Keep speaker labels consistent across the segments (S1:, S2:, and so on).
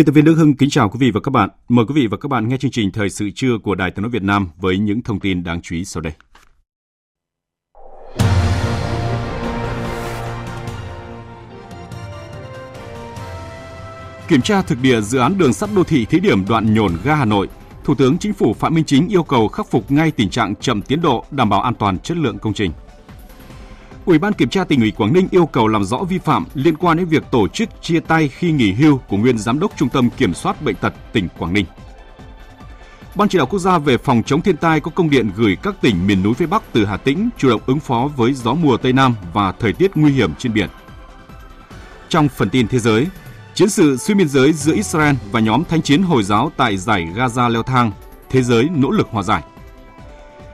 S1: Biên tập viên Đức Hưng kính chào quý vị và các bạn. Mời quý vị và các bạn nghe chương trình Thời sự trưa của Đài Tiếng nói Việt Nam với những thông tin đáng chú ý sau đây. Kiểm tra thực địa dự án đường sắt đô thị thí điểm đoạn nhổn ga Hà Nội, Thủ tướng Chính phủ Phạm Minh Chính yêu cầu khắc phục ngay tình trạng chậm tiến độ, đảm bảo an toàn chất lượng công trình. Ủy ban Kiểm tra tỉnh ủy Quảng Ninh yêu cầu làm rõ vi phạm liên quan đến việc tổ chức chia tay khi nghỉ hưu của nguyên giám đốc Trung tâm Kiểm soát bệnh tật tỉnh Quảng Ninh. Ban chỉ đạo quốc gia về phòng chống thiên tai có công điện gửi các tỉnh miền núi phía Bắc từ Hà Tĩnh chủ động ứng phó với gió mùa Tây Nam và thời tiết nguy hiểm trên biển. Trong phần tin thế giới, chiến sự xuyên biên giới giữa Israel và nhóm thanh chiến Hồi giáo tại giải Gaza leo thang, thế giới nỗ lực hòa giải.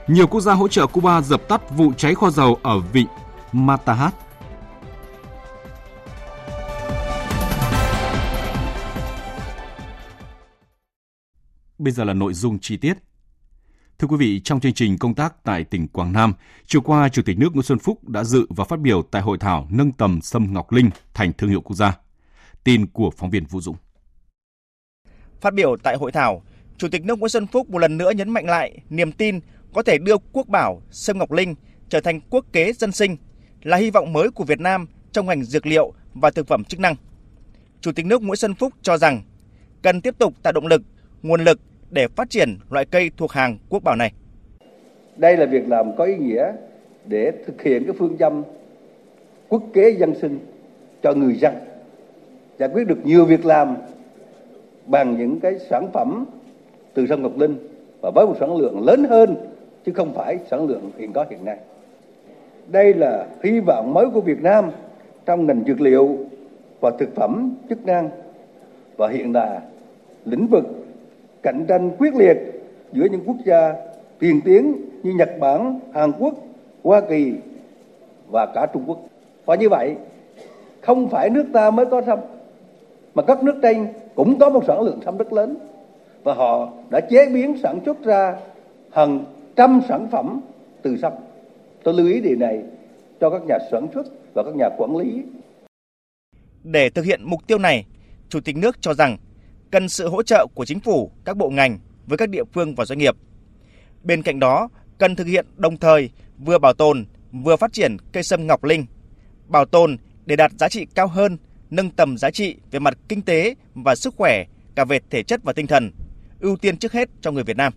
S1: Nhiều quốc gia hỗ trợ Cuba dập tắt vụ cháy kho dầu ở vịnh Matahat. Bây giờ là nội dung chi tiết. Thưa quý vị, trong chương trình công tác tại tỉnh Quảng Nam, chiều qua Chủ tịch nước Nguyễn Xuân Phúc đã dự và phát biểu tại hội thảo nâng tầm sâm ngọc linh thành thương hiệu quốc gia. Tin của phóng viên Vũ Dũng.
S2: Phát biểu tại hội thảo, Chủ tịch nước Nguyễn Xuân Phúc một lần nữa nhấn mạnh lại niềm tin có thể đưa quốc bảo sâm ngọc linh trở thành quốc kế dân sinh là hy vọng mới của Việt Nam trong ngành dược liệu và thực phẩm chức năng. Chủ tịch nước Nguyễn Xuân Phúc cho rằng cần tiếp tục tạo động lực, nguồn lực để phát triển loại cây thuộc hàng quốc bảo này.
S3: Đây là việc làm có ý nghĩa để thực hiện cái phương châm quốc kế dân sinh cho người dân, giải quyết được nhiều việc làm bằng những cái sản phẩm từ sâm ngọc linh và với một sản lượng lớn hơn chứ không phải sản lượng hiện có hiện nay. Đây là hy vọng mới của Việt Nam trong ngành dược liệu và thực phẩm chức năng và hiện là lĩnh vực cạnh tranh quyết liệt giữa những quốc gia tiên tiến như Nhật Bản, Hàn Quốc, Hoa Kỳ và cả Trung Quốc. Và như vậy, không phải nước ta mới có sâm, mà các nước trên cũng có một sản lượng sâm rất lớn. Và họ đã chế biến sản xuất ra hàng trăm sản phẩm từ sâm. Tôi lưu ý điều này cho các nhà sản xuất và các nhà quản lý.
S2: Để thực hiện mục tiêu này, Chủ tịch nước cho rằng cần sự hỗ trợ của chính phủ, các bộ ngành với các địa phương và doanh nghiệp. Bên cạnh đó, cần thực hiện đồng thời vừa bảo tồn, vừa phát triển cây sâm ngọc linh. Bảo tồn để đạt giá trị cao hơn, nâng tầm giá trị về mặt kinh tế và sức khỏe cả về thể chất và tinh thần, ưu tiên trước hết cho người Việt Nam.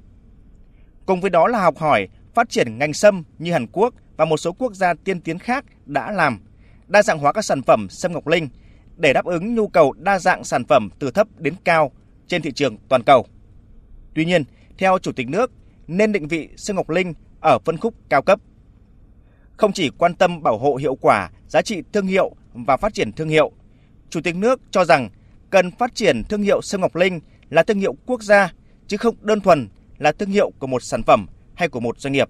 S2: Cùng với đó là học hỏi, phát triển ngành sâm như Hàn Quốc và một số quốc gia tiên tiến khác đã làm, đa dạng hóa các sản phẩm sâm ngọc linh để đáp ứng nhu cầu đa dạng sản phẩm từ thấp đến cao trên thị trường toàn cầu. Tuy nhiên, theo Chủ tịch nước, nên định vị sâm ngọc linh ở phân khúc cao cấp. Không chỉ quan tâm bảo hộ hiệu quả, giá trị thương hiệu và phát triển thương hiệu, Chủ tịch nước cho rằng cần phát triển thương hiệu sâm ngọc linh là thương hiệu quốc gia chứ không đơn thuần là thương hiệu của một sản phẩm hay của một doanh nghiệp.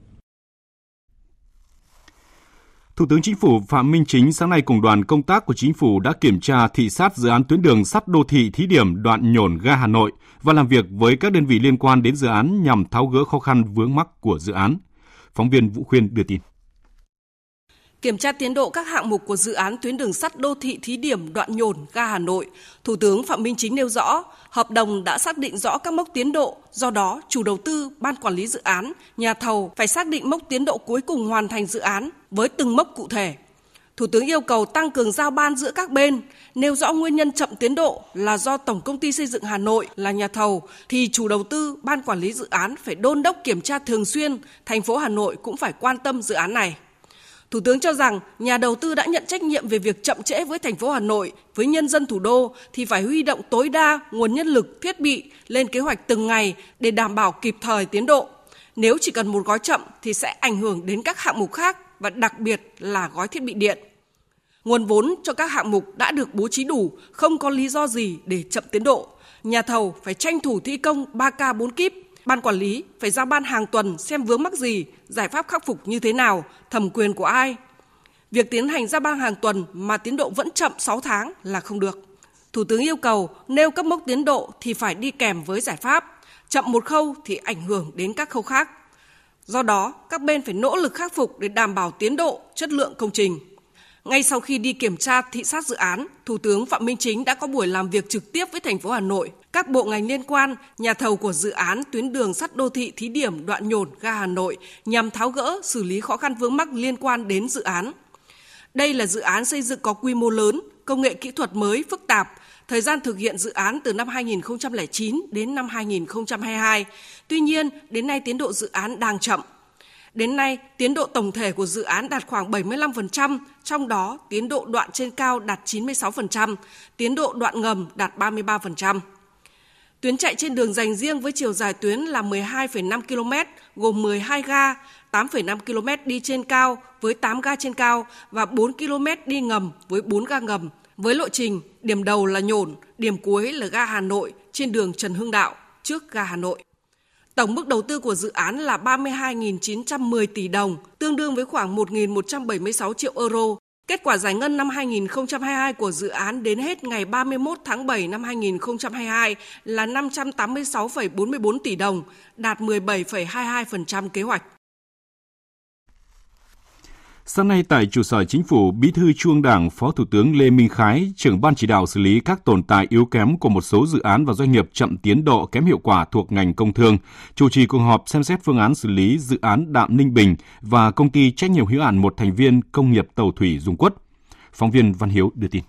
S1: Thủ tướng Chính phủ Phạm Minh Chính sáng nay cùng đoàn công tác của Chính phủ đã kiểm tra thị sát dự án tuyến đường sắt đô thị thí điểm đoạn nhổn ga Hà Nội và làm việc với các đơn vị liên quan đến dự án nhằm tháo gỡ khó khăn vướng mắc của dự án. Phóng viên Vũ Khuyên đưa tin.
S4: Kiểm tra tiến độ các hạng mục của dự án tuyến đường sắt đô thị thí điểm đoạn nhổn ga Hà Nội, Thủ tướng Phạm Minh Chính nêu rõ, hợp đồng đã xác định rõ các mốc tiến độ, do đó chủ đầu tư, ban quản lý dự án, nhà thầu phải xác định mốc tiến độ cuối cùng hoàn thành dự án với từng mốc cụ thể. Thủ tướng yêu cầu tăng cường giao ban giữa các bên, nêu rõ nguyên nhân chậm tiến độ là do Tổng công ty xây dựng Hà Nội là nhà thầu thì chủ đầu tư, ban quản lý dự án phải đôn đốc kiểm tra thường xuyên, thành phố Hà Nội cũng phải quan tâm dự án này. Thủ tướng cho rằng nhà đầu tư đã nhận trách nhiệm về việc chậm trễ với thành phố Hà Nội, với nhân dân thủ đô thì phải huy động tối đa nguồn nhân lực, thiết bị lên kế hoạch từng ngày để đảm bảo kịp thời tiến độ. Nếu chỉ cần một gói chậm thì sẽ ảnh hưởng đến các hạng mục khác và đặc biệt là gói thiết bị điện. Nguồn vốn cho các hạng mục đã được bố trí đủ, không có lý do gì để chậm tiến độ. Nhà thầu phải tranh thủ thi công 3K 4 kíp, ban quản lý phải giao ban hàng tuần xem vướng mắc gì, giải pháp khắc phục như thế nào, thẩm quyền của ai. Việc tiến hành giao ban hàng tuần mà tiến độ vẫn chậm 6 tháng là không được. Thủ tướng yêu cầu nêu các mốc tiến độ thì phải đi kèm với giải pháp, chậm một khâu thì ảnh hưởng đến các khâu khác. Do đó, các bên phải nỗ lực khắc phục để đảm bảo tiến độ, chất lượng công trình. Ngay sau khi đi kiểm tra thị sát dự án, Thủ tướng Phạm Minh Chính đã có buổi làm việc trực tiếp với thành phố Hà Nội, các bộ ngành liên quan, nhà thầu của dự án tuyến đường sắt đô thị thí điểm đoạn nhổn ga Hà Nội nhằm tháo gỡ xử lý khó khăn vướng mắc liên quan đến dự án. Đây là dự án xây dựng có quy mô lớn, công nghệ kỹ thuật mới phức tạp, thời gian thực hiện dự án từ năm 2009 đến năm 2022. Tuy nhiên, đến nay tiến độ dự án đang chậm. Đến nay, tiến độ tổng thể của dự án đạt khoảng 75%, trong đó tiến độ đoạn trên cao đạt 96%, tiến độ đoạn ngầm đạt 33%. Tuyến chạy trên đường dành riêng với chiều dài tuyến là 12,5 km, gồm 12 ga, 8,5 km đi trên cao với 8 ga trên cao và 4 km đi ngầm với 4 ga ngầm. Với lộ trình, điểm đầu là Nhổn, điểm cuối là ga Hà Nội trên đường Trần Hưng Đạo trước ga Hà Nội. Tổng mức đầu tư của dự án là 32.910 tỷ đồng, tương đương với khoảng 1.176 triệu euro. Kết quả giải ngân năm 2022 của dự án đến hết ngày 31 tháng 7 năm 2022 là 586,44 tỷ đồng, đạt 17,22% kế hoạch.
S1: Sáng nay tại trụ sở chính phủ, Bí thư Trung Đảng, Phó Thủ tướng Lê Minh Khái, trưởng ban chỉ đạo xử lý các tồn tại yếu kém của một số dự án và doanh nghiệp chậm tiến độ kém hiệu quả thuộc ngành công thương, chủ trì cuộc họp xem xét phương án xử lý dự án Đạm Ninh Bình và công ty trách nhiệm hữu hạn một thành viên công nghiệp tàu thủy Dung Quất. Phóng viên Văn Hiếu đưa tin.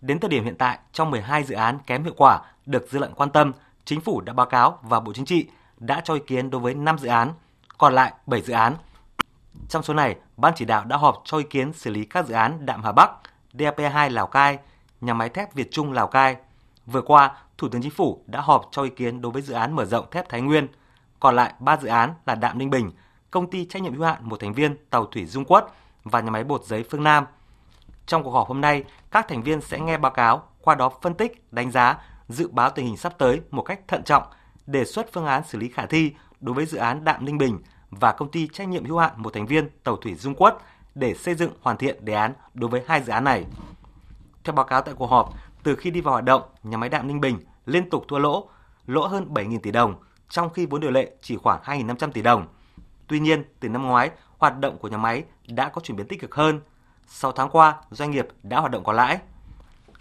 S5: Đến thời điểm hiện tại, trong 12 dự án kém hiệu quả được dư luận quan tâm, chính phủ đã báo cáo và Bộ Chính trị đã cho ý kiến đối với 5 dự án, còn lại 7 dự án trong số này, Ban chỉ đạo đã họp cho ý kiến xử lý các dự án Đạm Hà Bắc, DAP2 Lào Cai, nhà máy thép Việt Trung Lào Cai. Vừa qua, Thủ tướng Chính phủ đã họp cho ý kiến đối với dự án mở rộng thép Thái Nguyên. Còn lại 3 dự án là Đạm Ninh Bình, công ty trách nhiệm hữu hạn một thành viên tàu thủy Dung Quất và nhà máy bột giấy Phương Nam. Trong cuộc họp hôm nay, các thành viên sẽ nghe báo cáo, qua đó phân tích, đánh giá, dự báo tình hình sắp tới một cách thận trọng, đề xuất phương án xử lý khả thi đối với dự án Đạm Ninh Bình và công ty trách nhiệm hữu hạn một thành viên tàu thủy Dung Quất để xây dựng hoàn thiện đề án đối với hai dự án này. Theo báo cáo tại cuộc họp, từ khi đi vào hoạt động, nhà máy đạm Ninh Bình liên tục thua lỗ, lỗ hơn 7.000 tỷ đồng, trong khi vốn điều lệ chỉ khoảng 2.500 tỷ đồng. Tuy nhiên, từ năm ngoái, hoạt động của nhà máy đã có chuyển biến tích cực hơn. Sau tháng qua, doanh nghiệp đã hoạt động có lãi.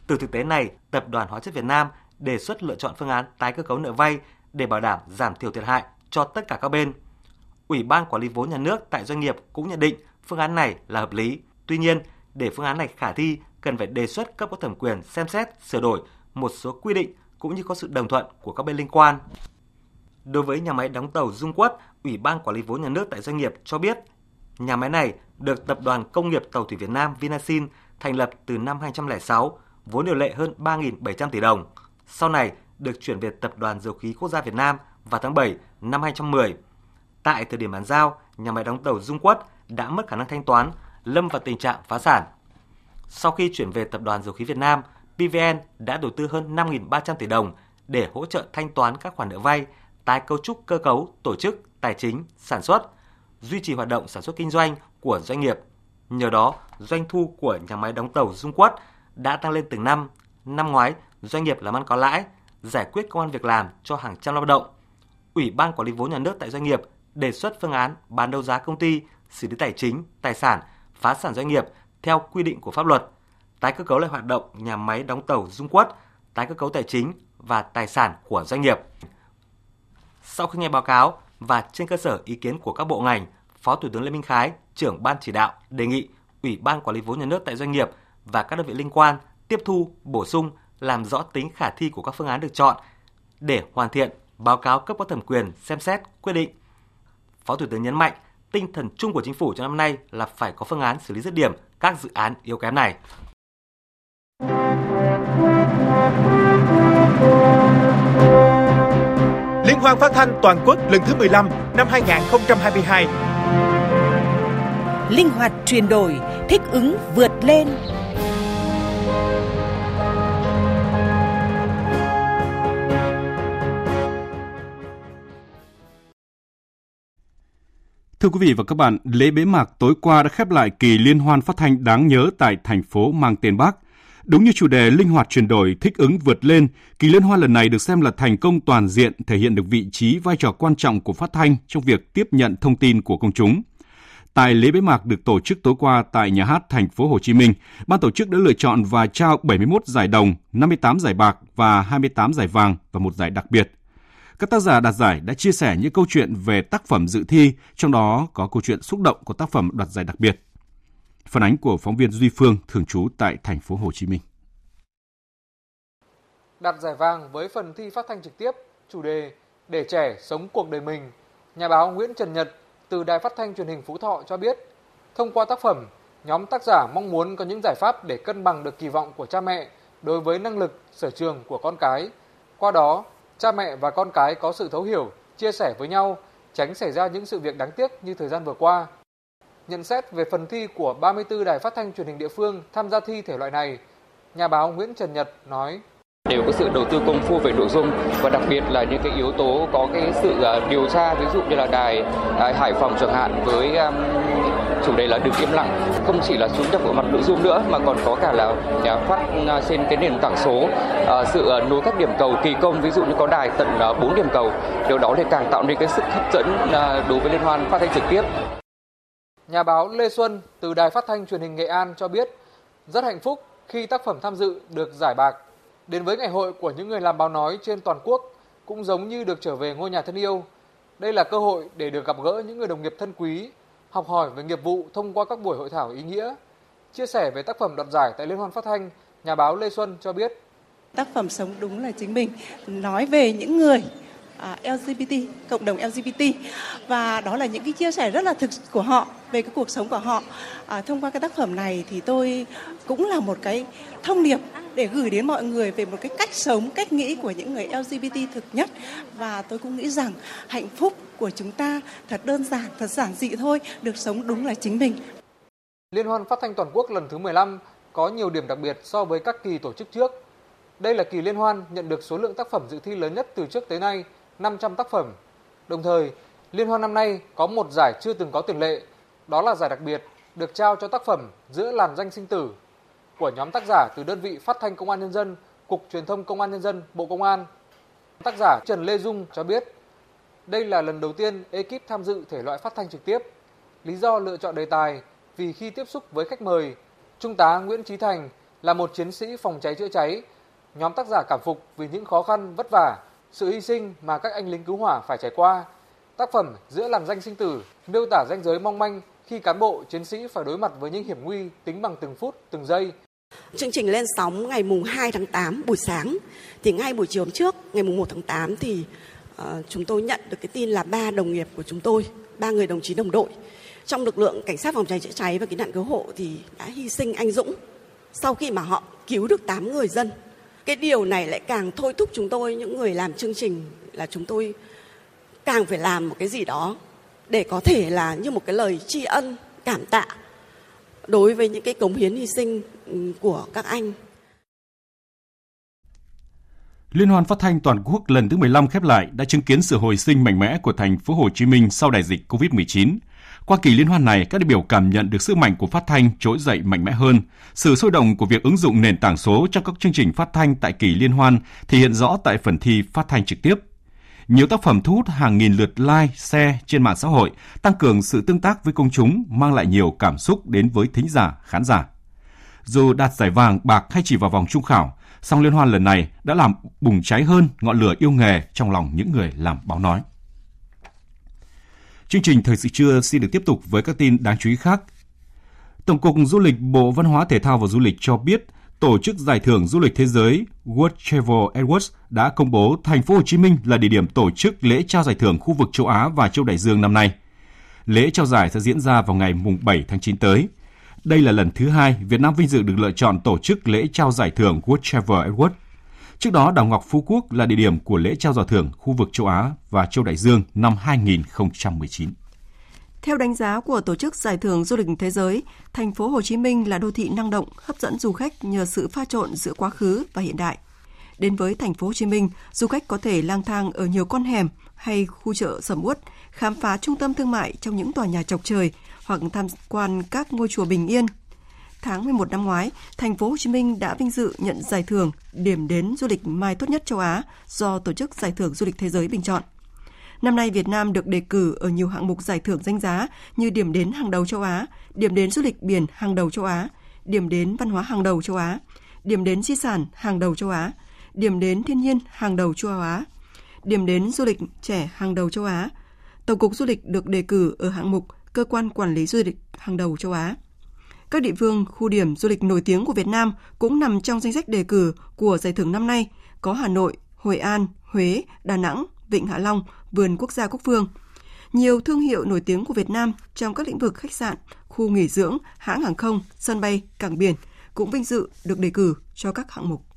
S5: Từ thực tế này, Tập đoàn Hóa chất Việt Nam đề xuất lựa chọn phương án tái cơ cấu nợ vay để bảo đảm giảm thiểu thiệt hại cho tất cả các bên – Ủy ban quản lý vốn nhà nước tại doanh nghiệp cũng nhận định phương án này là hợp lý. Tuy nhiên, để phương án này khả thi, cần phải đề xuất cấp có thẩm quyền xem xét sửa đổi một số quy định cũng như có sự đồng thuận của các bên liên quan. Đối với nhà máy đóng tàu Dung Quất, Ủy ban quản lý vốn nhà nước tại doanh nghiệp cho biết, nhà máy này được Tập đoàn Công nghiệp Tàu thủy Việt Nam Vinasin thành lập từ năm 2006, vốn điều lệ hơn 3.700 tỷ đồng. Sau này được chuyển về Tập đoàn Dầu khí Quốc gia Việt Nam vào tháng 7 năm 2010 Tại thời điểm bàn giao, nhà máy đóng tàu Dung Quất đã mất khả năng thanh toán, lâm vào tình trạng phá sản. Sau khi chuyển về Tập đoàn Dầu khí Việt Nam, PVN đã đầu tư hơn 5.300 tỷ đồng để hỗ trợ thanh toán các khoản nợ vay, tái cấu trúc cơ cấu, tổ chức, tài chính, sản xuất, duy trì hoạt động sản xuất kinh doanh của doanh nghiệp. Nhờ đó, doanh thu của nhà máy đóng tàu Dung Quất đã tăng lên từng năm. Năm ngoái, doanh nghiệp làm ăn có lãi, giải quyết công an việc làm cho hàng trăm lao động. Ủy ban quản lý vốn nhà nước tại doanh nghiệp đề xuất phương án bán đấu giá công ty, xử lý tài chính, tài sản, phá sản doanh nghiệp theo quy định của pháp luật, tái cơ cấu lại hoạt động nhà máy đóng tàu Dung Quất, tái cơ cấu tài chính và tài sản của doanh nghiệp. Sau khi nghe báo cáo và trên cơ sở ý kiến của các bộ ngành, Phó Thủ tướng Lê Minh Khái, trưởng ban chỉ đạo đề nghị Ủy ban quản lý vốn nhà nước tại doanh nghiệp và các đơn vị liên quan tiếp thu, bổ sung, làm rõ tính khả thi của các phương án được chọn để hoàn thiện báo cáo cấp có thẩm quyền xem xét quyết định Phó Thủ tướng nhấn mạnh, tinh thần chung của chính phủ trong năm nay là phải có phương án xử lý dứt điểm các dự án yếu kém này.
S6: Liên hoan phát thanh toàn quốc lần thứ 15 năm 2022.
S7: Linh hoạt chuyển đổi, thích ứng vượt lên.
S1: Thưa quý vị và các bạn, lễ bế mạc tối qua đã khép lại kỳ liên hoan phát thanh đáng nhớ tại thành phố mang tên Bắc. Đúng như chủ đề linh hoạt chuyển đổi, thích ứng vượt lên, kỳ liên hoan lần này được xem là thành công toàn diện, thể hiện được vị trí vai trò quan trọng của phát thanh trong việc tiếp nhận thông tin của công chúng. Tại lễ bế mạc được tổ chức tối qua tại nhà hát thành phố Hồ Chí Minh, ban tổ chức đã lựa chọn và trao 71 giải đồng, 58 giải bạc và 28 giải vàng và một giải đặc biệt. Các tác giả đạt giải đã chia sẻ những câu chuyện về tác phẩm dự thi, trong đó có câu chuyện xúc động của tác phẩm đoạt giải đặc biệt. Phản ánh của phóng viên Duy Phương thường trú tại thành phố Hồ Chí Minh.
S8: Đạt giải vàng với phần thi phát thanh trực tiếp, chủ đề Để trẻ sống cuộc đời mình. Nhà báo Nguyễn Trần Nhật từ Đài Phát thanh Truyền hình Phú Thọ cho biết, thông qua tác phẩm, nhóm tác giả mong muốn có những giải pháp để cân bằng được kỳ vọng của cha mẹ đối với năng lực, sở trường của con cái. Qua đó, cha mẹ và con cái có sự thấu hiểu, chia sẻ với nhau, tránh xảy ra những sự việc đáng tiếc như thời gian vừa qua. Nhận xét về phần thi của 34 đài phát thanh truyền hình địa phương tham gia thi thể loại này, nhà báo Nguyễn Trần Nhật nói
S9: đều có sự đầu tư công phu về nội dung và đặc biệt là những cái yếu tố có cái sự à, điều tra ví dụ như là đài, đài Hải Phòng chẳng hạn với um, chủ đề là đừng im lặng không chỉ là xuống nhập ở mặt nội dung nữa mà còn có cả là à, phát à, trên cái nền tảng số à, sự nối các điểm cầu kỳ công ví dụ như có đài tận 4 điểm cầu điều đó thì càng tạo nên cái sức hấp dẫn đối với liên hoan phát thanh trực tiếp
S8: Nhà báo Lê Xuân từ Đài Phát thanh Truyền hình Nghệ An cho biết rất hạnh phúc khi tác phẩm tham dự được giải bạc. Đến với ngày hội của những người làm báo nói trên toàn quốc cũng giống như được trở về ngôi nhà thân yêu. Đây là cơ hội để được gặp gỡ những người đồng nghiệp thân quý, học hỏi về nghiệp vụ thông qua các buổi hội thảo ý nghĩa. Chia sẻ về tác phẩm đoạt giải tại Liên hoan phát thanh, nhà báo Lê Xuân cho biết.
S10: Tác phẩm sống đúng là chính mình, nói về những người À, LGBT, cộng đồng LGBT và đó là những cái chia sẻ rất là thực của họ về cái cuộc sống của họ. À, thông qua cái tác phẩm này thì tôi cũng là một cái thông điệp để gửi đến mọi người về một cái cách sống, cách nghĩ của những người LGBT thực nhất và tôi cũng nghĩ rằng hạnh phúc của chúng ta thật đơn giản, thật giản dị thôi, được sống đúng là chính mình.
S8: Liên hoan phát thanh toàn quốc lần thứ 15 có nhiều điểm đặc biệt so với các kỳ tổ chức trước. Đây là kỳ liên hoan nhận được số lượng tác phẩm dự thi lớn nhất từ trước tới nay – 500 tác phẩm. Đồng thời, Liên hoan năm nay có một giải chưa từng có tiền lệ, đó là giải đặc biệt được trao cho tác phẩm Giữa làn danh sinh tử của nhóm tác giả từ đơn vị Phát thanh Công an Nhân dân, Cục Truyền thông Công an Nhân dân, Bộ Công an. Tác giả Trần Lê Dung cho biết, đây là lần đầu tiên ekip tham dự thể loại phát thanh trực tiếp. Lý do lựa chọn đề tài vì khi tiếp xúc với khách mời, Trung tá Nguyễn Trí Thành là một chiến sĩ phòng cháy chữa cháy. Nhóm tác giả cảm phục vì những khó khăn vất vả sự hy sinh mà các anh lính cứu hỏa phải trải qua. Tác phẩm Giữa làn danh sinh tử miêu tả ranh giới mong manh khi cán bộ, chiến sĩ phải đối mặt với những hiểm nguy tính bằng từng phút, từng giây.
S11: Chương trình lên sóng ngày mùng 2 tháng 8 buổi sáng. Thì ngay buổi chiều hôm trước, ngày mùng 1 tháng 8 thì uh, chúng tôi nhận được cái tin là ba đồng nghiệp của chúng tôi, ba người đồng chí đồng đội trong lực lượng cảnh sát phòng cháy chữa cháy và cứu nạn cứu hộ thì đã hy sinh anh dũng sau khi mà họ cứu được 8 người dân cái điều này lại càng thôi thúc chúng tôi, những người làm chương trình là chúng tôi càng phải làm một cái gì đó để có thể là như một cái lời tri ân, cảm tạ đối với những cái cống hiến hy sinh của các anh.
S1: Liên hoan phát thanh toàn quốc lần thứ 15 khép lại đã chứng kiến sự hồi sinh mạnh mẽ của thành phố Hồ Chí Minh sau đại dịch Covid-19. Qua kỳ liên hoan này, các đại biểu cảm nhận được sức mạnh của phát thanh trỗi dậy mạnh mẽ hơn. Sự sôi động của việc ứng dụng nền tảng số trong các chương trình phát thanh tại kỳ liên hoan thể hiện rõ tại phần thi phát thanh trực tiếp. Nhiều tác phẩm thu hút hàng nghìn lượt like, share trên mạng xã hội, tăng cường sự tương tác với công chúng, mang lại nhiều cảm xúc đến với thính giả, khán giả. Dù đạt giải vàng, bạc hay chỉ vào vòng trung khảo, song liên hoan lần này đã làm bùng cháy hơn ngọn lửa yêu nghề trong lòng những người làm báo nói. Chương trình Thời sự trưa xin được tiếp tục với các tin đáng chú ý khác. Tổng cục Du lịch Bộ Văn hóa Thể thao và Du lịch cho biết, tổ chức giải thưởng du lịch thế giới World Travel Awards đã công bố thành phố Hồ Chí Minh là địa điểm tổ chức lễ trao giải thưởng khu vực châu Á và châu Đại Dương năm nay. Lễ trao giải sẽ diễn ra vào ngày mùng 7 tháng 9 tới. Đây là lần thứ hai Việt Nam vinh dự được lựa chọn tổ chức lễ trao giải thưởng World Travel awards Trước đó, đảo Ngọc Phú Quốc là địa điểm của lễ trao giải thưởng khu vực châu Á và châu Đại Dương năm 2019.
S12: Theo đánh giá của Tổ chức Giải thưởng Du lịch Thế giới, thành phố Hồ Chí Minh là đô thị năng động, hấp dẫn du khách nhờ sự pha trộn giữa quá khứ và hiện đại. Đến với thành phố Hồ Chí Minh, du khách có thể lang thang ở nhiều con hẻm hay khu chợ sầm uất, khám phá trung tâm thương mại trong những tòa nhà chọc trời hoặc tham quan các ngôi chùa bình yên. Tháng 11 năm ngoái, thành phố Hồ Chí Minh đã vinh dự nhận giải thưởng điểm đến du lịch mai tốt nhất châu Á do Tổ chức Giải thưởng Du lịch Thế giới bình chọn. Năm nay Việt Nam được đề cử ở nhiều hạng mục giải thưởng danh giá như điểm đến hàng đầu châu Á, điểm đến du lịch biển hàng đầu châu Á, điểm đến văn hóa hàng đầu châu Á, điểm đến di sản hàng đầu châu Á, điểm đến thiên nhiên hàng đầu châu Á, điểm đến du lịch trẻ hàng đầu châu Á. Tổng cục Du lịch được đề cử ở hạng mục cơ quan quản lý du lịch hàng đầu châu Á. Các địa phương, khu điểm du lịch nổi tiếng của Việt Nam cũng nằm trong danh sách đề cử của giải thưởng năm nay, có Hà Nội, Hội An, Huế, Đà Nẵng, Vịnh Hạ Long, Vườn Quốc gia Quốc Phương. Nhiều thương hiệu nổi tiếng của Việt Nam trong các lĩnh vực khách sạn, khu nghỉ dưỡng, hãng hàng không, sân bay, cảng biển cũng vinh dự được đề cử cho các hạng mục.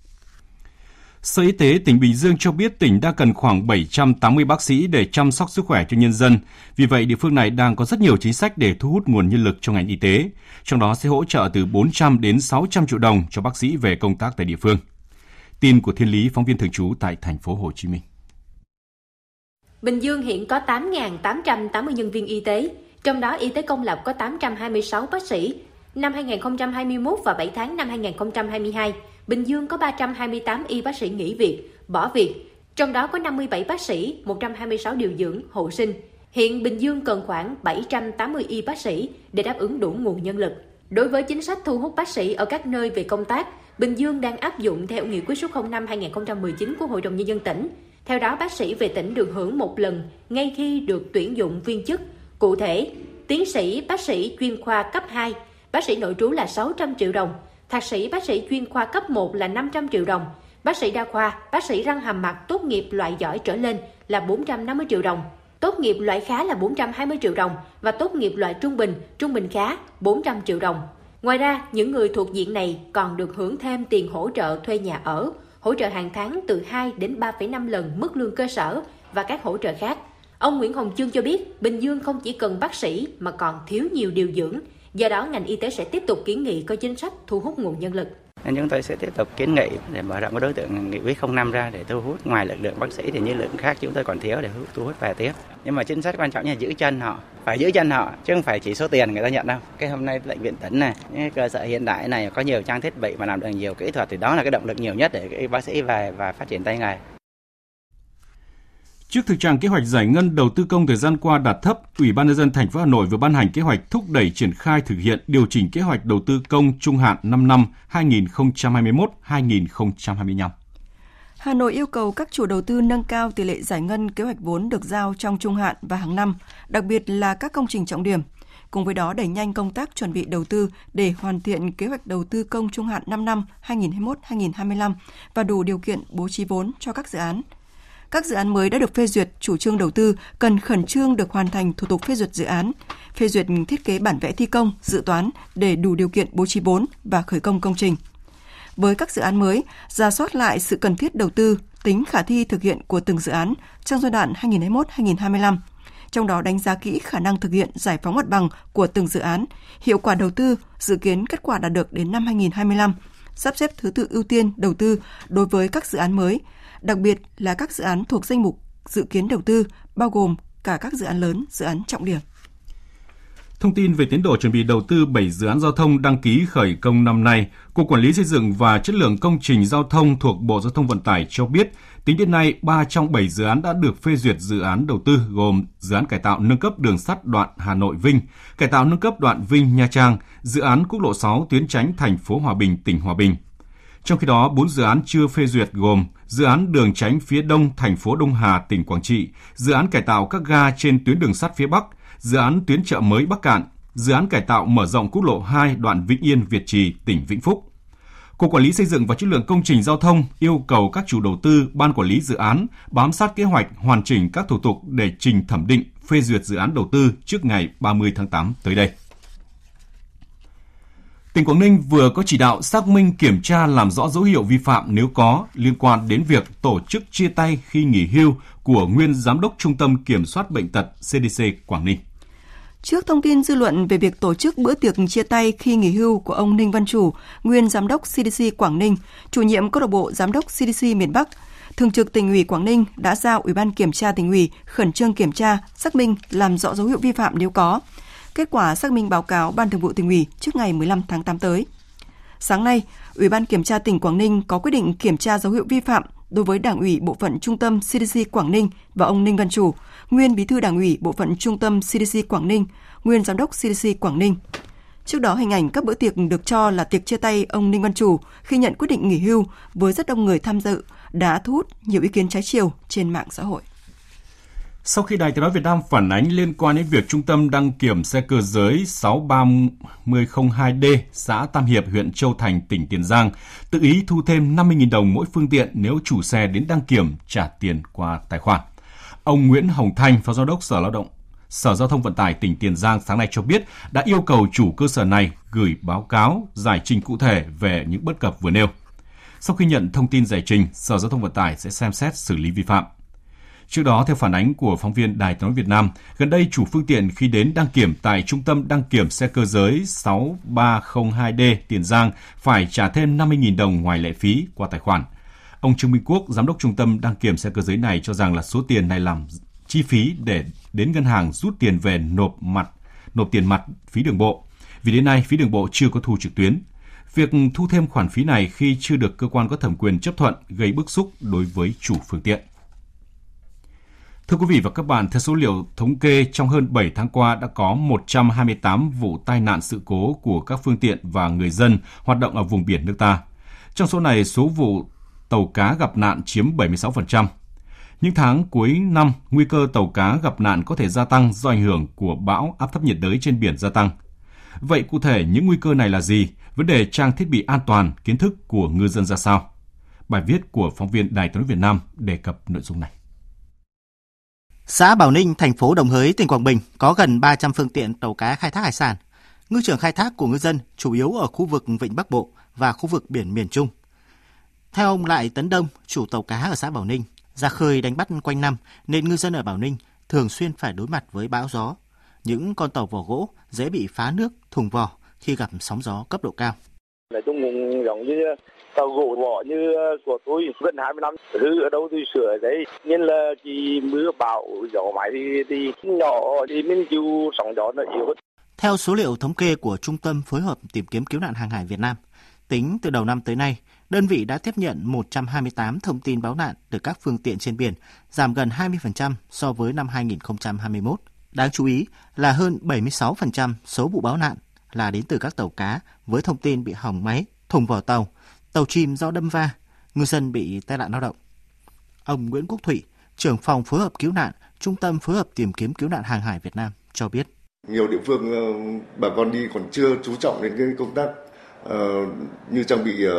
S1: Sở Y tế tỉnh Bình Dương cho biết tỉnh đang cần khoảng 780 bác sĩ để chăm sóc sức khỏe cho nhân dân. Vì vậy, địa phương này đang có rất nhiều chính sách để thu hút nguồn nhân lực cho ngành y tế. Trong đó sẽ hỗ trợ từ 400 đến 600 triệu đồng cho bác sĩ về công tác tại địa phương. Tin của Thiên Lý, phóng viên thường trú tại thành phố Hồ Chí Minh.
S13: Bình Dương hiện có 8.880 nhân viên y tế, trong đó y tế công lập có 826 bác sĩ. Năm 2021 và 7 tháng năm 2022, Bình Dương có 328 y bác sĩ nghỉ việc, bỏ việc, trong đó có 57 bác sĩ, 126 điều dưỡng, hộ sinh. Hiện Bình Dương cần khoảng 780 y bác sĩ để đáp ứng đủ nguồn nhân lực. Đối với chính sách thu hút bác sĩ ở các nơi về công tác, Bình Dương đang áp dụng theo nghị quyết số 05-2019 của Hội đồng Nhân dân tỉnh. Theo đó, bác sĩ về tỉnh được hưởng một lần ngay khi được tuyển dụng viên chức. Cụ thể, tiến sĩ bác sĩ chuyên khoa cấp 2, bác sĩ nội trú là 600 triệu đồng, thạc sĩ bác sĩ chuyên khoa cấp 1 là 500 triệu đồng, bác sĩ đa khoa, bác sĩ răng hàm mặt tốt nghiệp loại giỏi trở lên là 450 triệu đồng, tốt nghiệp loại khá là 420 triệu đồng và tốt nghiệp loại trung bình, trung bình khá 400 triệu đồng. Ngoài ra, những người thuộc diện này còn được hưởng thêm tiền hỗ trợ thuê nhà ở, hỗ trợ hàng tháng từ 2 đến 3,5 lần mức lương cơ sở và các hỗ trợ khác. Ông Nguyễn Hồng Chương cho biết, Bình Dương không chỉ cần bác sĩ mà còn thiếu nhiều điều dưỡng, Do đó, ngành y tế sẽ tiếp tục kiến nghị có chính sách thu hút nguồn nhân lực.
S14: Nên chúng tôi sẽ tiếp tục kiến nghị để mở rộng đối tượng nghị quyết 05 ra để thu hút ngoài lực lượng bác sĩ thì những lượng khác chúng tôi còn thiếu để thu hút về tiếp. Nhưng mà chính sách quan trọng là giữ chân họ, phải giữ chân họ chứ không phải chỉ số tiền người ta nhận đâu. Cái hôm nay bệnh viện tỉnh này, những cơ sở hiện đại này có nhiều trang thiết bị mà làm được nhiều kỹ thuật thì đó là cái động lực nhiều nhất để cái bác sĩ về và phát triển tay nghề.
S1: Trước thực trạng kế hoạch giải ngân đầu tư công thời gian qua đạt thấp, Ủy ban nhân dân thành phố Hà Nội vừa ban hành kế hoạch thúc đẩy triển khai thực hiện điều chỉnh kế hoạch đầu tư công trung hạn 5 năm 2021-2025.
S12: Hà Nội yêu cầu các chủ đầu tư nâng cao tỷ lệ giải ngân kế hoạch vốn được giao trong trung hạn và hàng năm, đặc biệt là các công trình trọng điểm. Cùng với đó đẩy nhanh công tác chuẩn bị đầu tư để hoàn thiện kế hoạch đầu tư công trung hạn 5 năm 2021-2025 và đủ điều kiện bố trí vốn cho các dự án – các dự án mới đã được phê duyệt chủ trương đầu tư cần khẩn trương được hoàn thành thủ tục phê duyệt dự án, phê duyệt thiết kế bản vẽ thi công, dự toán để đủ điều kiện bố trí vốn và khởi công công trình. Với các dự án mới, ra soát lại sự cần thiết đầu tư, tính khả thi thực hiện của từng dự án trong giai đoạn 2021-2025 trong đó đánh giá kỹ khả năng thực hiện giải phóng mặt bằng của từng dự án, hiệu quả đầu tư, dự kiến kết quả đạt được đến năm 2025, sắp xếp thứ tự ưu tiên đầu tư đối với các dự án mới, đặc biệt là các dự án thuộc danh mục dự kiến đầu tư, bao gồm cả các dự án lớn, dự án trọng điểm.
S1: Thông tin về tiến độ chuẩn bị đầu tư 7 dự án giao thông đăng ký khởi công năm nay, Cục Quản lý xây dựng và chất lượng công trình giao thông thuộc Bộ Giao thông Vận tải cho biết, tính đến nay, 3 trong 7 dự án đã được phê duyệt dự án đầu tư gồm dự án cải tạo nâng cấp đường sắt đoạn Hà Nội Vinh, cải tạo nâng cấp đoạn Vinh Nha Trang, dự án quốc lộ 6 tuyến tránh thành phố Hòa Bình, tỉnh Hòa Bình. Trong khi đó, 4 dự án chưa phê duyệt gồm dự án đường tránh phía đông thành phố Đông Hà, tỉnh Quảng Trị, dự án cải tạo các ga trên tuyến đường sắt phía Bắc, dự án tuyến chợ mới Bắc Cạn, dự án cải tạo mở rộng quốc lộ 2 đoạn Vĩnh Yên Việt Trì, tỉnh Vĩnh Phúc. Cục Quản lý xây dựng và chất lượng công trình giao thông yêu cầu các chủ đầu tư, ban quản lý dự án bám sát kế hoạch hoàn chỉnh các thủ tục để trình thẩm định, phê duyệt dự án đầu tư trước ngày 30 tháng 8 tới đây. Tỉnh Quảng Ninh vừa có chỉ đạo xác minh kiểm tra làm rõ dấu hiệu vi phạm nếu có liên quan đến việc tổ chức chia tay khi nghỉ hưu của nguyên giám đốc Trung tâm Kiểm soát bệnh tật CDC Quảng Ninh.
S12: Trước thông tin dư luận về việc tổ chức bữa tiệc chia tay khi nghỉ hưu của ông Ninh Văn Chủ, nguyên giám đốc CDC Quảng Ninh, chủ nhiệm câu lạc bộ giám đốc CDC miền Bắc, Thường trực tỉnh ủy Quảng Ninh đã giao Ủy ban kiểm tra tỉnh ủy khẩn trương kiểm tra, xác minh, làm rõ dấu hiệu vi phạm nếu có. Kết quả xác minh báo cáo Ban Thường vụ tỉnh ủy trước ngày 15 tháng 8 tới. Sáng nay, Ủy ban kiểm tra tỉnh Quảng Ninh có quyết định kiểm tra dấu hiệu vi phạm đối với Đảng ủy Bộ phận Trung tâm CDC Quảng Ninh và ông Ninh Văn Chủ, nguyên Bí thư Đảng ủy Bộ phận Trung tâm CDC Quảng Ninh, nguyên Giám đốc CDC Quảng Ninh. Trước đó, hình ảnh các bữa tiệc được cho là tiệc chia tay ông Ninh Văn Chủ khi nhận quyết định nghỉ hưu với rất đông người tham dự đã thu hút nhiều ý kiến trái chiều trên mạng xã hội.
S1: Sau khi Đài Tiếng nói Việt Nam phản ánh liên quan đến việc trung tâm đăng kiểm xe cơ giới 63002D xã Tam Hiệp, huyện Châu Thành, tỉnh Tiền Giang tự ý thu thêm 50.000 đồng mỗi phương tiện nếu chủ xe đến đăng kiểm trả tiền qua tài khoản. Ông Nguyễn Hồng Thanh, Phó Giám đốc Sở Lao động Sở Giao thông Vận tải tỉnh Tiền Giang sáng nay cho biết đã yêu cầu chủ cơ sở này gửi báo cáo giải trình cụ thể về những bất cập vừa nêu. Sau khi nhận thông tin giải trình, Sở Giao thông Vận tải sẽ xem xét xử lý vi phạm. Trước đó, theo phản ánh của phóng viên Đài tiếng nói Việt Nam, gần đây chủ phương tiện khi đến đăng kiểm tại Trung tâm đăng kiểm xe cơ giới 6302D Tiền Giang phải trả thêm 50.000 đồng ngoài lệ phí qua tài khoản. Ông Trương Minh Quốc, giám đốc trung tâm đăng kiểm xe cơ giới này cho rằng là số tiền này làm chi phí để đến ngân hàng rút tiền về nộp mặt nộp tiền mặt phí đường bộ. Vì đến nay phí đường bộ chưa có thu trực tuyến. Việc thu thêm khoản phí này khi chưa được cơ quan có thẩm quyền chấp thuận gây bức xúc đối với chủ phương tiện. Thưa quý vị và các bạn, theo số liệu thống kê, trong hơn 7 tháng qua đã có 128 vụ tai nạn sự cố của các phương tiện và người dân hoạt động ở vùng biển nước ta. Trong số này, số vụ tàu cá gặp nạn chiếm 76%. Những tháng cuối năm, nguy cơ tàu cá gặp nạn có thể gia tăng do ảnh hưởng của bão áp thấp nhiệt đới trên biển gia tăng. Vậy cụ thể những nguy cơ này là gì? Vấn đề trang thiết bị an toàn, kiến thức của ngư dân ra sao? Bài viết của phóng viên Đài tiếng Việt Nam đề cập nội dung này.
S15: Xã Bảo Ninh, thành phố Đồng Hới, tỉnh Quảng Bình có gần 300 phương tiện tàu cá khai thác hải sản. Ngư trường khai thác của ngư dân chủ yếu ở khu vực Vịnh Bắc Bộ và khu vực biển miền Trung. Theo ông Lại Tấn Đông, chủ tàu cá ở xã Bảo Ninh, ra khơi đánh bắt quanh năm nên ngư dân ở Bảo Ninh thường xuyên phải đối mặt với bão gió. Những con tàu vỏ gỗ dễ bị phá nước, thùng vỏ khi gặp sóng gió cấp độ cao.
S16: Nói chung giống như tàu gỗ ngọ như ờ, của tôi gần 20 năm hư ở đâu tôi sửa ở đấy nên là chỉ mưa bão gió máy thì, thì nhỏ thì mình chịu sóng gió nó yếu
S15: theo số liệu thống kê của Trung tâm Phối hợp Tìm kiếm Cứu nạn Hàng hải Việt Nam, tính từ đầu năm tới nay, đơn vị đã tiếp nhận 128 thông tin báo nạn từ các phương tiện trên biển, giảm gần 20% so với năm 2021. Đáng chú ý là hơn 76% số vụ báo nạn là đến từ các tàu cá với thông tin bị hỏng máy, thùng vỏ tàu, tàu chìm do đâm va, ngư dân bị tai nạn lao động. Ông Nguyễn Quốc Thụy, trưởng phòng phối hợp cứu nạn, Trung tâm phối hợp tìm kiếm cứu nạn hàng hải Việt Nam cho biết.
S17: Nhiều địa phương ờ, bà con đi còn chưa chú trọng đến cái công tác uh, như trang bị uh,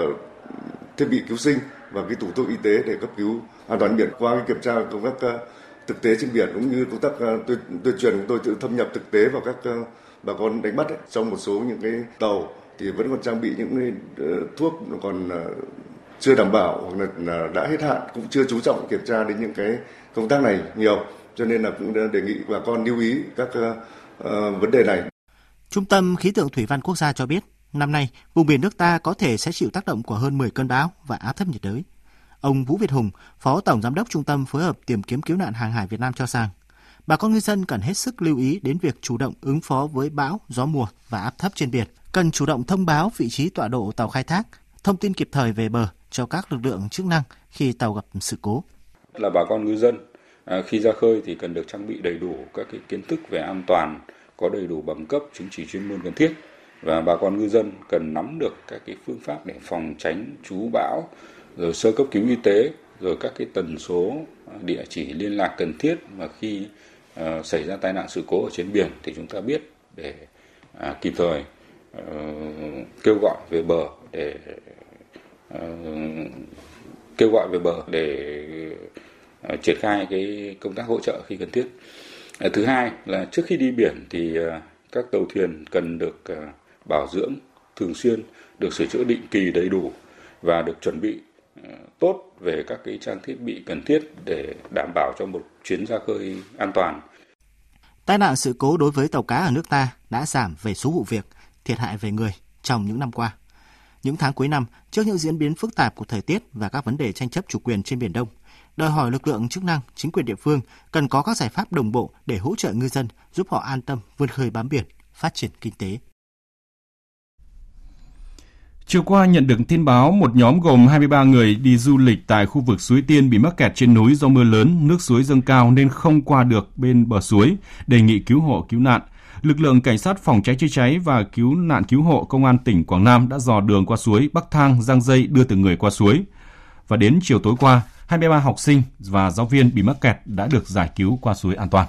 S17: thiết bị cứu sinh và cái tủ thuốc y tế để cấp cứu an toàn biển qua cái kiểm tra công tác uh, thực tế trên biển cũng như công tác uh, tuyên, tuyên truyền chúng tôi tự thâm nhập thực tế vào các uh, bà con đánh bắt ấy. trong một số những cái tàu thì vẫn còn trang bị những ờ, thuốc còn ờ, chưa đảm bảo hoặc là đã hết hạn cũng chưa chú trọng kiểm tra đến những cái công tác này nhiều cho nên là cũng đề nghị bà con lưu ý các uh, vấn đề này.
S15: Trung tâm khí tượng thủy văn quốc gia cho biết năm nay vùng biển nước ta có thể sẽ chịu tác động của hơn 10 cơn bão và áp thấp nhiệt đới. Ông Vũ Việt Hùng, Phó Tổng Giám đốc Trung tâm Phối hợp Tìm kiếm Cứu nạn Hàng hải Việt Nam cho rằng, bà con ngư dân cần hết sức lưu ý đến việc chủ động ứng phó với bão, gió mùa và áp thấp trên biển. Cần chủ động thông báo vị trí tọa độ tàu khai thác, thông tin kịp thời về bờ cho các lực lượng chức năng khi tàu gặp sự cố.
S18: Là bà con ngư dân à, khi ra khơi thì cần được trang bị đầy đủ các cái kiến thức về an toàn, có đầy đủ bằng cấp chứng chỉ chuyên môn cần thiết và bà con ngư dân cần nắm được các cái phương pháp để phòng tránh chú bão, rồi sơ cấp cứu y tế, rồi các cái tần số à, địa chỉ liên lạc cần thiết mà khi uh, xảy ra tai nạn sự cố ở trên biển thì chúng ta biết để uh, kịp thời Ờ, kêu gọi về bờ để uh, kêu gọi về bờ để uh, triển khai cái công tác hỗ trợ khi cần thiết Thứ hai là trước khi đi biển thì các tàu thuyền cần được bảo dưỡng thường xuyên, được sửa chữa định kỳ đầy đủ và được chuẩn bị tốt về các cái trang thiết bị cần thiết để đảm bảo cho một chuyến ra khơi an toàn.
S15: Tai nạn sự cố đối với tàu cá ở nước ta đã giảm về số vụ việc, thiệt hại về người trong những năm qua. Những tháng cuối năm, trước những diễn biến phức tạp của thời tiết và các vấn đề tranh chấp chủ quyền trên Biển Đông, đòi hỏi lực lượng chức năng, chính quyền địa phương cần có các giải pháp đồng bộ để hỗ trợ ngư dân, giúp họ an tâm vươn khơi bám biển, phát triển kinh tế.
S1: Chiều qua nhận được tin báo một nhóm gồm 23 người đi du lịch tại khu vực suối Tiên bị mắc kẹt trên núi do mưa lớn, nước suối dâng cao nên không qua được bên bờ suối, đề nghị cứu hộ cứu nạn. Lực lượng cảnh sát phòng cháy chữa cháy và cứu nạn cứu hộ công an tỉnh Quảng Nam đã dò đường qua suối Bắc Thang, giăng dây đưa từng người qua suối. Và đến chiều tối qua, 23 học sinh và giáo viên bị mắc kẹt đã được giải cứu qua suối an toàn.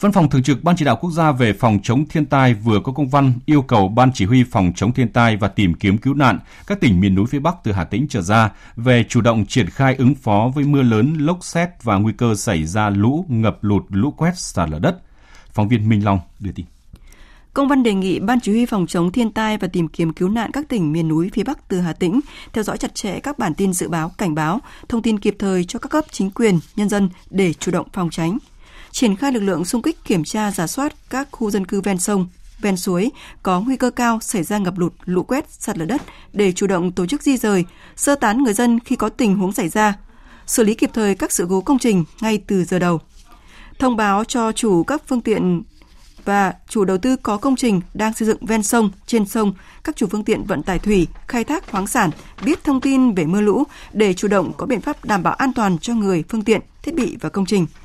S1: Văn phòng Thường trực Ban Chỉ đạo Quốc gia về phòng chống thiên tai vừa có công văn yêu cầu Ban Chỉ huy phòng chống thiên tai và tìm kiếm cứu nạn các tỉnh miền núi phía Bắc từ Hà Tĩnh trở ra về chủ động triển khai ứng phó với mưa lớn, lốc xét và nguy cơ xảy ra lũ, ngập lụt, lũ quét, sạt lở đất. Phóng viên Minh Long đưa tin.
S12: Công văn đề nghị Ban Chỉ huy phòng chống thiên tai và tìm kiếm cứu nạn các tỉnh miền núi phía Bắc từ Hà Tĩnh theo dõi chặt chẽ các bản tin dự báo, cảnh báo, thông tin kịp thời cho các cấp chính quyền, nhân dân để chủ động phòng tránh, triển khai lực lượng xung kích kiểm tra giả soát các khu dân cư ven sông, ven suối có nguy cơ cao xảy ra ngập lụt, lũ quét, sạt lở đất để chủ động tổ chức di rời, sơ tán người dân khi có tình huống xảy ra, xử lý kịp thời các sự cố công trình ngay từ giờ đầu. Thông báo cho chủ các phương tiện và chủ đầu tư có công trình đang xây dựng ven sông, trên sông, các chủ phương tiện vận tải thủy, khai thác khoáng sản biết thông tin về mưa lũ để chủ động có biện pháp đảm bảo an toàn cho người, phương tiện, thiết bị và công trình –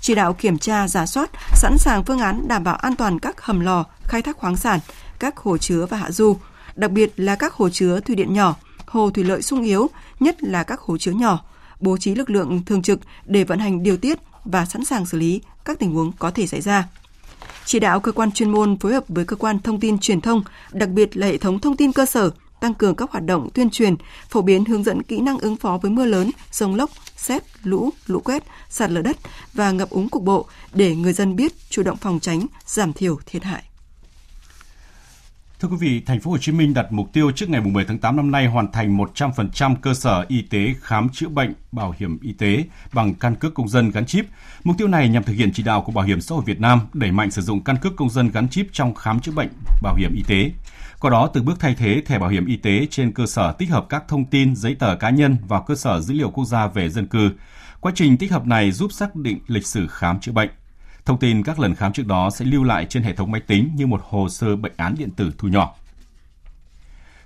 S12: chỉ đạo kiểm tra, giả soát, sẵn sàng phương án đảm bảo an toàn các hầm lò, khai thác khoáng sản, các hồ chứa và hạ du, đặc biệt là các hồ chứa thủy điện nhỏ, hồ thủy lợi sung yếu, nhất là các hồ chứa nhỏ, bố trí lực lượng thường trực để vận hành điều tiết và sẵn sàng xử lý các tình huống có thể xảy ra. Chỉ đạo cơ quan chuyên môn phối hợp với cơ quan thông tin truyền thông, đặc biệt là hệ thống thông tin cơ sở, tăng cường các hoạt động tuyên truyền, phổ biến hướng dẫn kỹ năng ứng phó với mưa lớn, rông lốc, xét, lũ, lũ quét, sạt lở đất và ngập úng cục bộ để người dân biết chủ động phòng tránh, giảm thiểu thiệt hại.
S1: Thưa quý vị, thành phố Hồ Chí Minh đặt mục tiêu trước ngày 10 tháng 8 năm nay hoàn thành 100% cơ sở y tế khám chữa bệnh, bảo hiểm y tế bằng căn cước công dân gắn chip. Mục tiêu này nhằm thực hiện chỉ đạo của Bảo hiểm xã hội Việt Nam đẩy mạnh sử dụng căn cước công dân gắn chip trong khám chữa bệnh, bảo hiểm y tế. Qua đó từng bước thay thế thẻ bảo hiểm y tế trên cơ sở tích hợp các thông tin giấy tờ cá nhân vào cơ sở dữ liệu quốc gia về dân cư. Quá trình tích hợp này giúp xác định lịch sử khám chữa bệnh. Thông tin các lần khám trước đó sẽ lưu lại trên hệ thống máy tính như một hồ sơ bệnh án điện tử thu nhỏ.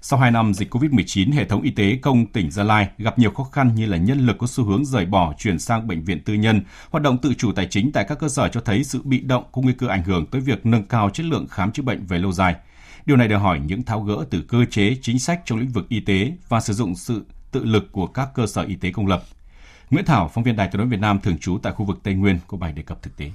S1: Sau 2 năm dịch COVID-19, hệ thống y tế công tỉnh Gia Lai gặp nhiều khó khăn như là nhân lực có xu hướng rời bỏ chuyển sang bệnh viện tư nhân, hoạt động tự chủ tài chính tại các cơ sở cho thấy sự bị động có nguy cơ ảnh hưởng tới việc nâng cao chất lượng khám chữa bệnh về lâu dài. Điều này đòi hỏi những tháo gỡ từ cơ chế, chính sách trong lĩnh vực y tế và sử dụng sự tự lực của các cơ sở y tế công lập. Nguyễn Thảo, phóng viên Đài tiếng nói Việt Nam thường trú tại khu vực Tây Nguyên có bài đề cập thực tế.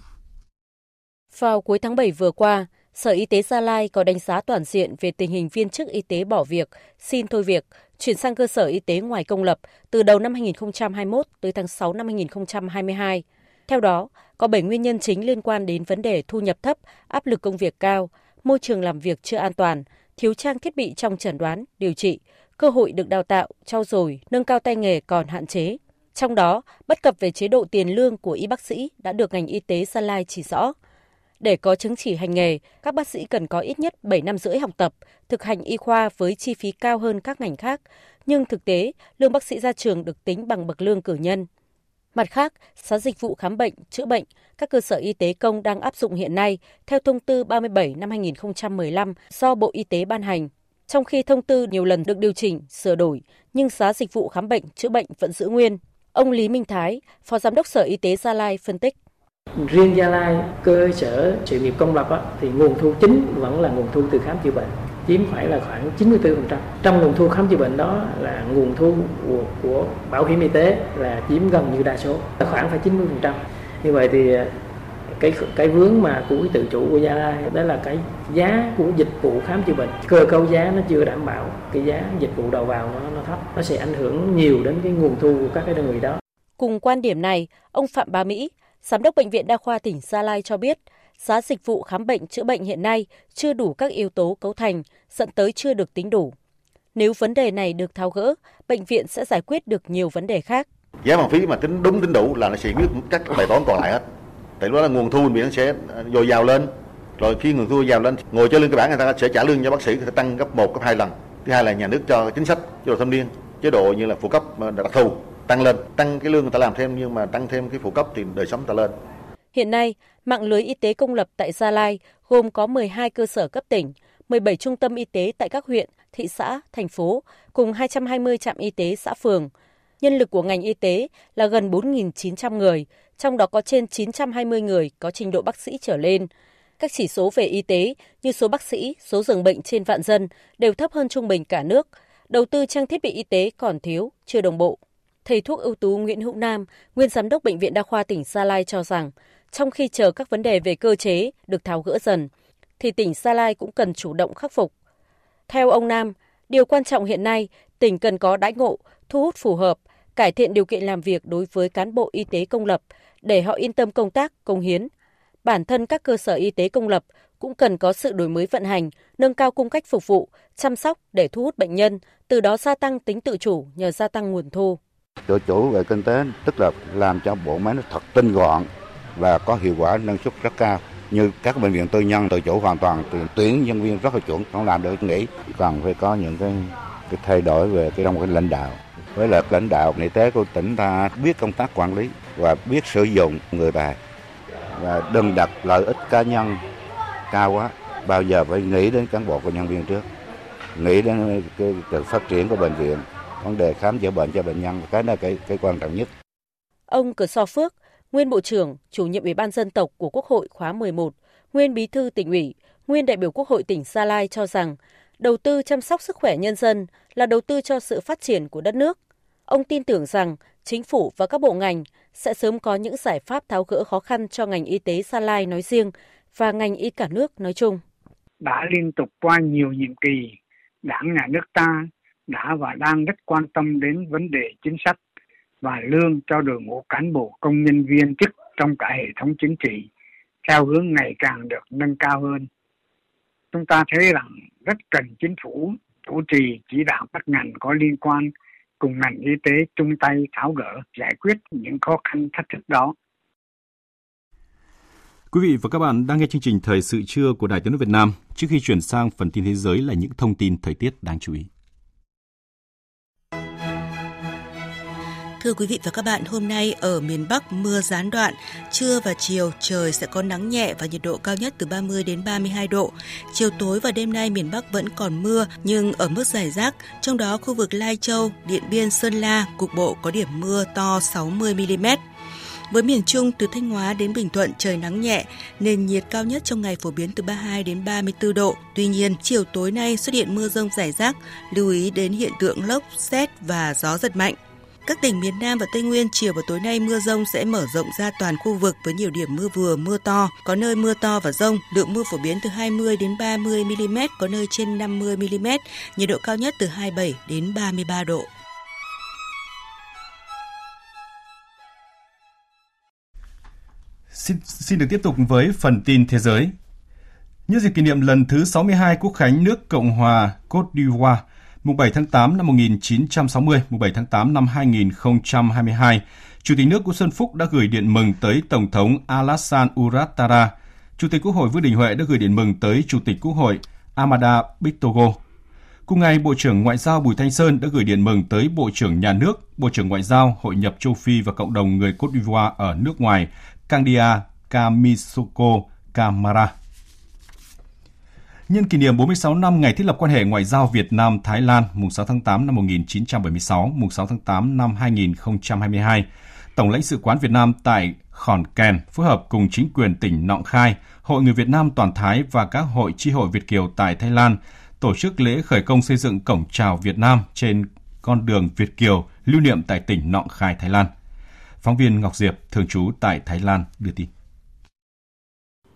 S19: Vào cuối tháng 7 vừa qua, Sở Y tế Gia Lai có đánh giá toàn diện về tình hình viên chức y tế bỏ việc, xin thôi việc, chuyển sang cơ sở y tế ngoài công lập từ đầu năm 2021 tới tháng 6 năm 2022. Theo đó, có 7 nguyên nhân chính liên quan đến vấn đề thu nhập thấp, áp lực công việc cao, môi trường làm việc chưa an toàn, thiếu trang thiết bị trong chẩn đoán, điều trị, cơ hội được đào tạo, trau dồi, nâng cao tay nghề còn hạn chế. Trong đó, bất cập về chế độ tiền lương của y bác sĩ đã được ngành y tế Gia Lai chỉ rõ. Để có chứng chỉ hành nghề, các bác sĩ cần có ít nhất 7 năm rưỡi học tập, thực hành y khoa với chi phí cao hơn các ngành khác, nhưng thực tế, lương bác sĩ ra trường được tính bằng bậc lương cử nhân. Mặt khác, giá dịch vụ khám bệnh, chữa bệnh, các cơ sở y tế công đang áp dụng hiện nay theo thông tư 37 năm 2015 do Bộ Y tế ban hành. Trong khi thông tư nhiều lần được điều chỉnh, sửa đổi, nhưng giá dịch vụ khám bệnh, chữa bệnh vẫn giữ nguyên. Ông Lý Minh Thái, Phó Giám đốc Sở Y tế Gia Lai phân tích.
S20: Riêng Gia Lai, cơ sở sự nghiệp công lập á, thì nguồn thu chính vẫn là nguồn thu từ khám chữa bệnh chiếm phải là khoảng 94%. Trong nguồn thu khám chữa bệnh đó là nguồn thu của, của bảo hiểm y tế là chiếm gần như đa số, là khoảng phải 90%. Như vậy thì à, cái cái vướng mà của cái tự chủ của Gia Lai đó là cái giá của dịch vụ khám chữa bệnh cơ cấu giá nó chưa đảm bảo cái giá dịch vụ đầu vào nó nó thấp nó sẽ ảnh hưởng nhiều đến cái nguồn thu của các cái đơn vị đó
S19: cùng quan điểm này ông Phạm Bá Mỹ Giám đốc Bệnh viện Đa khoa tỉnh Gia Lai cho biết, giá dịch vụ khám bệnh chữa bệnh hiện nay chưa đủ các yếu tố cấu thành, dẫn tới chưa được tính đủ. Nếu vấn đề này được tháo gỡ, bệnh viện sẽ giải quyết được nhiều vấn đề khác.
S21: Giá bằng phí mà tính đúng tính đủ là nó sẽ biết các bài toán còn lại hết. Tại đó là nguồn thu bệnh sẽ à, dồi dào lên. Rồi khi nguồn thu dồi dào lên, ngồi cho lương cơ bản người ta sẽ trả lương cho bác sĩ sẽ tăng gấp 1, gấp 2 lần. Thứ hai là nhà nước cho chính sách chế độ thâm niên, chế độ như là phụ cấp à, đặc thù tăng lên, tăng cái lương người ta làm thêm nhưng mà tăng thêm cái phụ cấp thì đời sống ta lên.
S19: Hiện nay, mạng lưới y tế công lập tại Gia Lai gồm có 12 cơ sở cấp tỉnh, 17 trung tâm y tế tại các huyện, thị xã, thành phố, cùng 220 trạm y tế xã phường. Nhân lực của ngành y tế là gần 4.900 người, trong đó có trên 920 người có trình độ bác sĩ trở lên. Các chỉ số về y tế như số bác sĩ, số giường bệnh trên vạn dân đều thấp hơn trung bình cả nước. Đầu tư trang thiết bị y tế còn thiếu, chưa đồng bộ. Thầy thuốc ưu tú Nguyễn Hữu Nam, nguyên giám đốc Bệnh viện Đa khoa tỉnh Gia Lai cho rằng, trong khi chờ các vấn đề về cơ chế được tháo gỡ dần, thì tỉnh Gia Lai cũng cần chủ động khắc phục. Theo ông Nam, điều quan trọng hiện nay, tỉnh cần có đãi ngộ, thu hút phù hợp, cải thiện điều kiện làm việc đối với cán bộ y tế công lập để họ yên tâm công tác, công hiến. Bản thân các cơ sở y tế công lập cũng cần có sự đổi mới vận hành, nâng cao cung cách phục vụ, chăm sóc để thu hút bệnh nhân, từ đó gia tăng tính tự chủ nhờ gia tăng nguồn thu.
S22: Tự chủ về kinh tế tức là làm cho bộ máy nó thật tinh gọn và có hiệu quả năng suất rất cao. Như các bệnh viện tư nhân tự chủ hoàn toàn từ tuyển nhân viên rất là chuẩn không làm được nghĩ cần phải có những cái, cái thay đổi về cái trong cái lãnh đạo. Với lại lãnh đạo y tế của tỉnh ta biết công tác quản lý và biết sử dụng người tài. Và đừng đặt lợi ích cá nhân cao quá. Bao giờ phải nghĩ đến cán bộ của nhân viên trước. Nghĩ đến cái, cái phát triển của bệnh viện vấn đề khám chữa bệnh cho bệnh nhân cái là cái cái quan trọng nhất
S19: ông Cờ So Phước nguyên Bộ trưởng, chủ nhiệm Ủy ban dân tộc của Quốc hội khóa 11, nguyên Bí thư tỉnh ủy, nguyên đại biểu Quốc hội tỉnh Gia Lai cho rằng đầu tư chăm sóc sức khỏe nhân dân là đầu tư cho sự phát triển của đất nước. Ông tin tưởng rằng chính phủ và các bộ ngành sẽ sớm có những giải pháp tháo gỡ khó khăn cho ngành y tế Gia Lai nói riêng và ngành y cả nước nói chung.
S23: Đã liên tục qua nhiều nhiệm kỳ, Đảng nhà nước ta đã và đang rất quan tâm đến vấn đề chính sách và lương cho đội ngũ cán bộ, công nhân viên chức trong cả hệ thống chính trị theo hướng ngày càng được nâng cao hơn. Chúng ta thấy rằng rất cần chính phủ chủ trì chỉ đạo các ngành có liên quan cùng ngành y tế chung tay tháo gỡ, giải quyết những khó khăn thách thức đó.
S1: Quý vị và các bạn đang nghe chương trình Thời sự trưa của Đài Tiếng nói Việt Nam. Trước khi chuyển sang phần tin thế giới là những thông tin thời tiết đáng chú ý.
S24: Thưa quý vị và các bạn, hôm nay ở miền Bắc mưa gián đoạn, trưa và chiều trời sẽ có nắng nhẹ và nhiệt độ cao nhất từ 30 đến 32 độ. Chiều tối và đêm nay miền Bắc vẫn còn mưa nhưng ở mức giải rác, trong đó khu vực Lai Châu, Điện Biên, Sơn La cục bộ có điểm mưa to 60 mm. Với miền Trung từ Thanh Hóa đến Bình Thuận trời nắng nhẹ, nền nhiệt cao nhất trong ngày phổ biến từ 32 đến 34 độ. Tuy nhiên, chiều tối nay xuất hiện mưa rông rải rác, lưu ý đến hiện tượng lốc, xét và gió giật mạnh. Các tỉnh miền Nam và Tây Nguyên chiều và tối nay mưa rông sẽ mở rộng ra toàn khu vực với nhiều điểm mưa vừa, mưa to, có nơi mưa to và rông, lượng mưa phổ biến từ 20 đến 30 mm, có nơi trên 50 mm, nhiệt độ cao nhất từ 27 đến 33 độ.
S1: Xin, xin được tiếp tục với phần tin thế giới. Nhân dịp kỷ niệm lần thứ 62 Quốc khánh nước Cộng hòa Côte d'Ivoire, mùng 7 tháng 8 năm 1960, mùng 7 tháng 8 năm 2022, Chủ tịch nước Nguyễn Xuân Phúc đã gửi điện mừng tới Tổng thống Alassane Ouattara. Chủ tịch Quốc hội Vương Đình Huệ đã gửi điện mừng tới Chủ tịch Quốc hội Amada Bitogo. Cùng ngày, Bộ trưởng Ngoại giao Bùi Thanh Sơn đã gửi điện mừng tới Bộ trưởng Nhà nước, Bộ trưởng Ngoại giao, Hội nhập châu Phi và cộng đồng người Côte d'Ivoire ở nước ngoài, Candia Kamisoko Kamara. Nhân kỷ niệm 46 năm ngày thiết lập quan hệ ngoại giao Việt Nam Thái Lan mùng 6 tháng 8 năm 1976, mùng 6 tháng 8 năm 2022, Tổng lãnh sự quán Việt Nam tại Khòn Kèn phối hợp cùng chính quyền tỉnh Nọng Khai, Hội người Việt Nam toàn Thái và các hội tri hội Việt kiều tại Thái Lan tổ chức lễ khởi công xây dựng cổng chào Việt Nam trên con đường Việt kiều lưu niệm tại tỉnh Nọng Khai, Thái Lan. Phóng viên Ngọc Diệp, thường trú tại Thái Lan, đưa tin.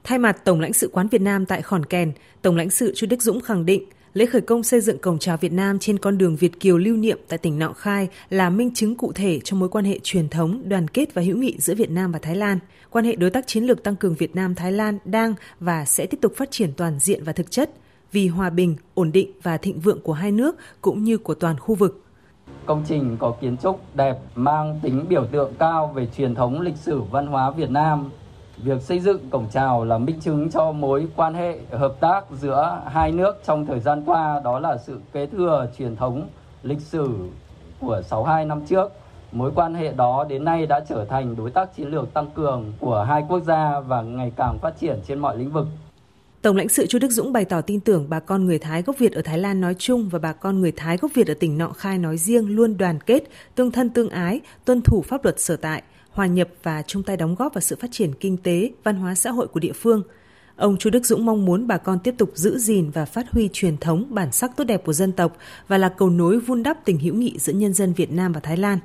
S25: Thay mặt Tổng lãnh sự quán Việt Nam tại Khòn Kèn, Tổng lãnh sự Chu Đức Dũng khẳng định
S26: Lễ khởi công xây dựng cổng chào Việt Nam trên con đường Việt Kiều lưu niệm tại tỉnh Nọng Khai là minh chứng cụ thể cho mối quan hệ truyền thống, đoàn kết và hữu nghị giữa Việt Nam và Thái Lan. Quan hệ đối tác chiến lược tăng cường Việt Nam Thái Lan đang và sẽ tiếp tục phát triển toàn diện và thực chất vì hòa bình, ổn định và thịnh vượng của hai nước cũng như của toàn khu vực.
S27: Công trình có kiến trúc đẹp, mang tính biểu tượng cao về truyền thống lịch sử văn hóa Việt Nam. Việc xây dựng cổng chào là minh chứng cho mối quan hệ hợp tác giữa hai nước trong thời gian qua, đó là sự kế thừa truyền thống lịch sử của 62 năm trước. Mối quan hệ đó đến nay đã trở thành đối tác chiến lược tăng cường của hai quốc gia và ngày càng phát triển trên mọi lĩnh vực.
S26: Tổng lãnh sự Chu Đức Dũng bày tỏ tin tưởng bà con người Thái gốc Việt ở Thái Lan nói chung và bà con người Thái gốc Việt ở tỉnh Nọ Khai nói riêng luôn đoàn kết, tương thân tương ái, tuân thủ pháp luật sở tại, hòa nhập và chung tay đóng góp vào sự phát triển kinh tế, văn hóa xã hội của địa phương. Ông Chu Đức Dũng mong muốn bà con tiếp tục giữ gìn và phát huy truyền thống, bản sắc tốt đẹp của dân tộc và là cầu nối vun đắp tình hữu nghị giữa nhân dân Việt Nam và Thái Lan.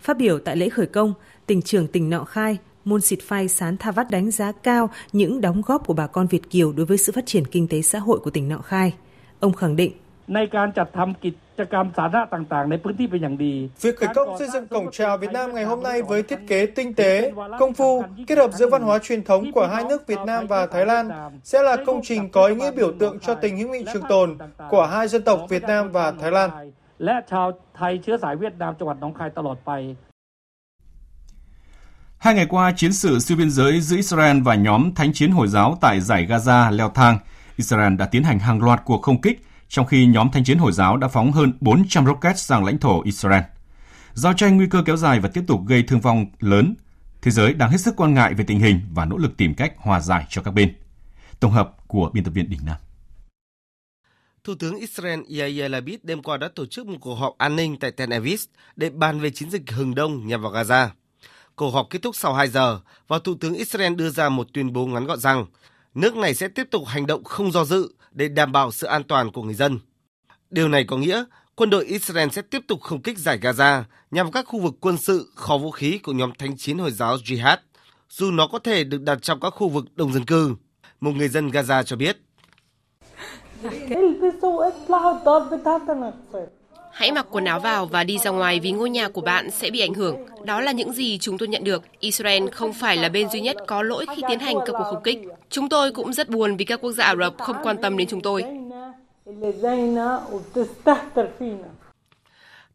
S26: Phát biểu tại lễ khởi công, tỉnh trưởng tỉnh Nọ Khai Môn Sịt Phai Sán Tha Vắt đánh giá cao những đóng góp của bà con Việt Kiều đối với sự phát triển kinh tế xã hội của tỉnh Nọ Khai. Ông khẳng định
S28: ในการจัดทำกิจกรรมสาธารณะต่างๆ ในพื้นที่เป็นอย่างดี
S29: Việc khởi công xây dựng cổng chào Việt Nam ngày hôm nay với thiết kế tinh tế, công phu, kết hợp giữa văn hóa truyền thống của hai nước Việt Nam và Thái Lan sẽ là công trình có ý nghĩa biểu tượng cho tình hữu nghị trường tồn của hai dân tộc Việt Nam và Thái Lan.
S28: และชาวไทยเชื้อสายเวียดนามจังหวัดหนองคายตลอดไป
S1: Hai ngày qua, chiến sự xuyên biên giới giữa Israel và nhóm thánh chiến Hồi giáo tại giải Gaza leo thang. Israel đã tiến hành hàng loạt cuộc không kích, trong khi nhóm thanh chiến Hồi giáo đã phóng hơn 400 rocket sang lãnh thổ Israel. Giao tranh nguy cơ kéo dài và tiếp tục gây thương vong lớn. Thế giới đang hết sức quan ngại về tình hình và nỗ lực tìm cách hòa giải cho các bên. Tổng hợp của biên tập viên Đình Nam.
S25: Thủ tướng Israel Yair Lapid đêm qua đã tổ chức một cuộc họp an ninh tại Tel Aviv để bàn về chiến dịch hừng đông nhằm vào Gaza. Cuộc họp kết thúc sau 2 giờ và Thủ tướng Israel đưa ra một tuyên bố ngắn gọn rằng nước này sẽ tiếp tục hành động không do dự để đảm bảo sự an toàn của người dân. Điều này có nghĩa quân đội Israel sẽ tiếp tục không kích giải Gaza nhằm vào các khu vực quân sự, kho vũ khí của nhóm thánh chiến Hồi giáo Jihad, dù nó có thể được đặt trong các khu vực đông dân cư. Một người dân Gaza cho biết.
S30: Hãy mặc quần áo vào và đi ra ngoài vì ngôi nhà của bạn sẽ bị ảnh hưởng. Đó là những gì chúng tôi nhận được. Israel không phải là bên duy nhất có lỗi khi tiến hành các cuộc không kích. Chúng tôi cũng rất buồn vì các quốc gia Ả Rập không quan tâm đến chúng tôi.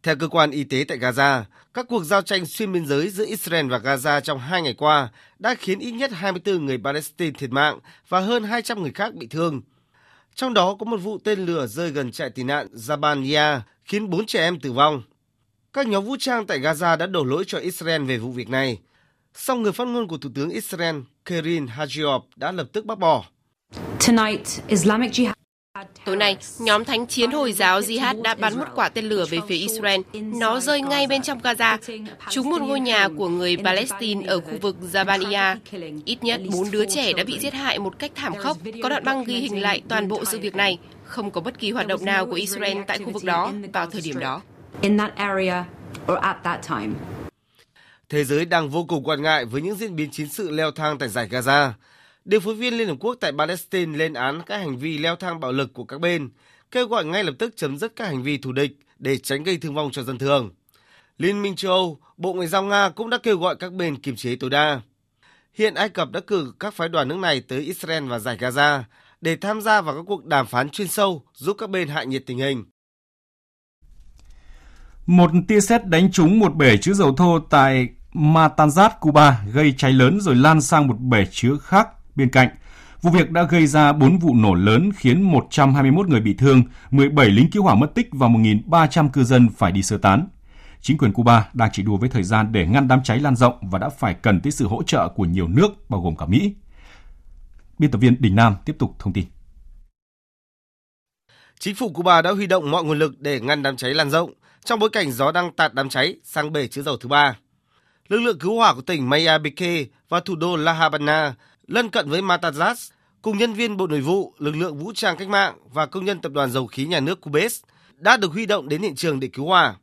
S25: Theo cơ quan y tế tại Gaza, các cuộc giao tranh xuyên biên giới giữa Israel và Gaza trong hai ngày qua đã khiến ít nhất 24 người Palestine thiệt mạng và hơn 200 người khác bị thương. Trong đó có một vụ tên lửa rơi gần trại tị nạn Jabalia khiến 4 trẻ em tử vong. Các nhóm vũ trang tại Gaza đã đổ lỗi cho Israel về vụ việc này. Song người phát ngôn của Thủ tướng Israel Kerin Hajiop đã lập tức bác bỏ.
S30: Tối nay, nhóm thánh chiến Hồi giáo Jihad đã bắn một quả tên lửa về phía Israel. Nó rơi ngay bên trong Gaza, trúng một ngôi nhà của người Palestine ở khu vực Jabaliya. Ít nhất 4 đứa trẻ đã bị giết hại một cách thảm khốc. Có đoạn băng ghi hình lại toàn bộ sự việc này. Không có bất kỳ hoạt động nào của Israel tại khu vực đó vào thời điểm đó.
S25: Thế giới đang vô cùng quan ngại với những diễn biến chiến sự leo thang tại giải Gaza. Điều phối viên Liên Hợp Quốc tại Palestine lên án các hành vi leo thang bạo lực của các bên, kêu gọi ngay lập tức chấm dứt các hành vi thù địch để tránh gây thương vong cho dân thường. Liên minh châu Âu, Bộ Ngoại giao Nga cũng đã kêu gọi các bên kiềm chế tối đa. Hiện Ai Cập đã cử các phái đoàn nước này tới Israel và giải Gaza để tham gia vào các cuộc đàm phán chuyên sâu giúp các bên hạ nhiệt tình hình.
S1: Một tia sét đánh trúng một bể chứa dầu thô tại Matanzas, Cuba gây cháy lớn rồi lan sang một bể chứa khác bên cạnh. Vụ việc đã gây ra 4 vụ nổ lớn khiến 121 người bị thương, 17 lính cứu hỏa mất tích và 1.300 cư dân phải đi sơ tán. Chính quyền Cuba đang chỉ đùa với thời gian để ngăn đám cháy lan rộng và đã phải cần tới sự hỗ trợ của nhiều nước, bao gồm cả Mỹ. Biên tập viên Đình Nam tiếp tục thông tin.
S25: Chính phủ Cuba đã huy động mọi nguồn lực để ngăn đám cháy lan rộng trong bối cảnh gió đang tạt đám cháy sang bể chứa dầu thứ ba. Lực lượng cứu hỏa của tỉnh Mayabeque và thủ đô La Habana lân cận với Matanzas cùng nhân viên Bộ Nội vụ, lực lượng vũ trang cách mạng và công nhân tập đoàn dầu khí nhà nước Cubes đã được huy động đến hiện trường để cứu hỏa.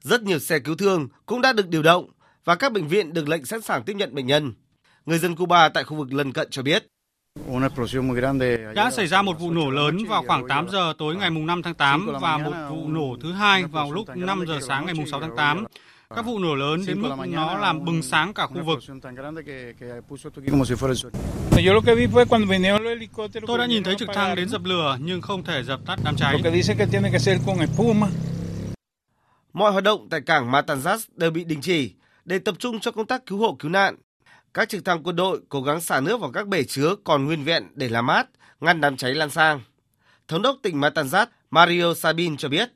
S25: Rất nhiều xe cứu thương cũng đã được điều động và các bệnh viện được lệnh sẵn sàng tiếp nhận bệnh nhân. Người dân Cuba tại khu vực lân cận cho biết.
S31: Đã xảy ra một vụ nổ lớn vào khoảng 8 giờ tối ngày 5 tháng 8 và một vụ nổ thứ hai vào lúc 5 giờ sáng ngày 6 tháng 8. Các vụ nổ lớn đến mức nó làm bừng sáng cả khu vực. Tôi đã nhìn thấy trực thăng đến dập lửa nhưng không thể dập tắt đám cháy.
S25: Mọi hoạt động tại cảng Matanzas đều bị đình chỉ để tập trung cho công tác cứu hộ cứu nạn. Các trực thăng quân đội cố gắng xả nước vào các bể chứa còn nguyên vẹn để làm mát, ngăn đám cháy lan sang. Thống đốc tỉnh Matanzas Mario Sabin cho biết.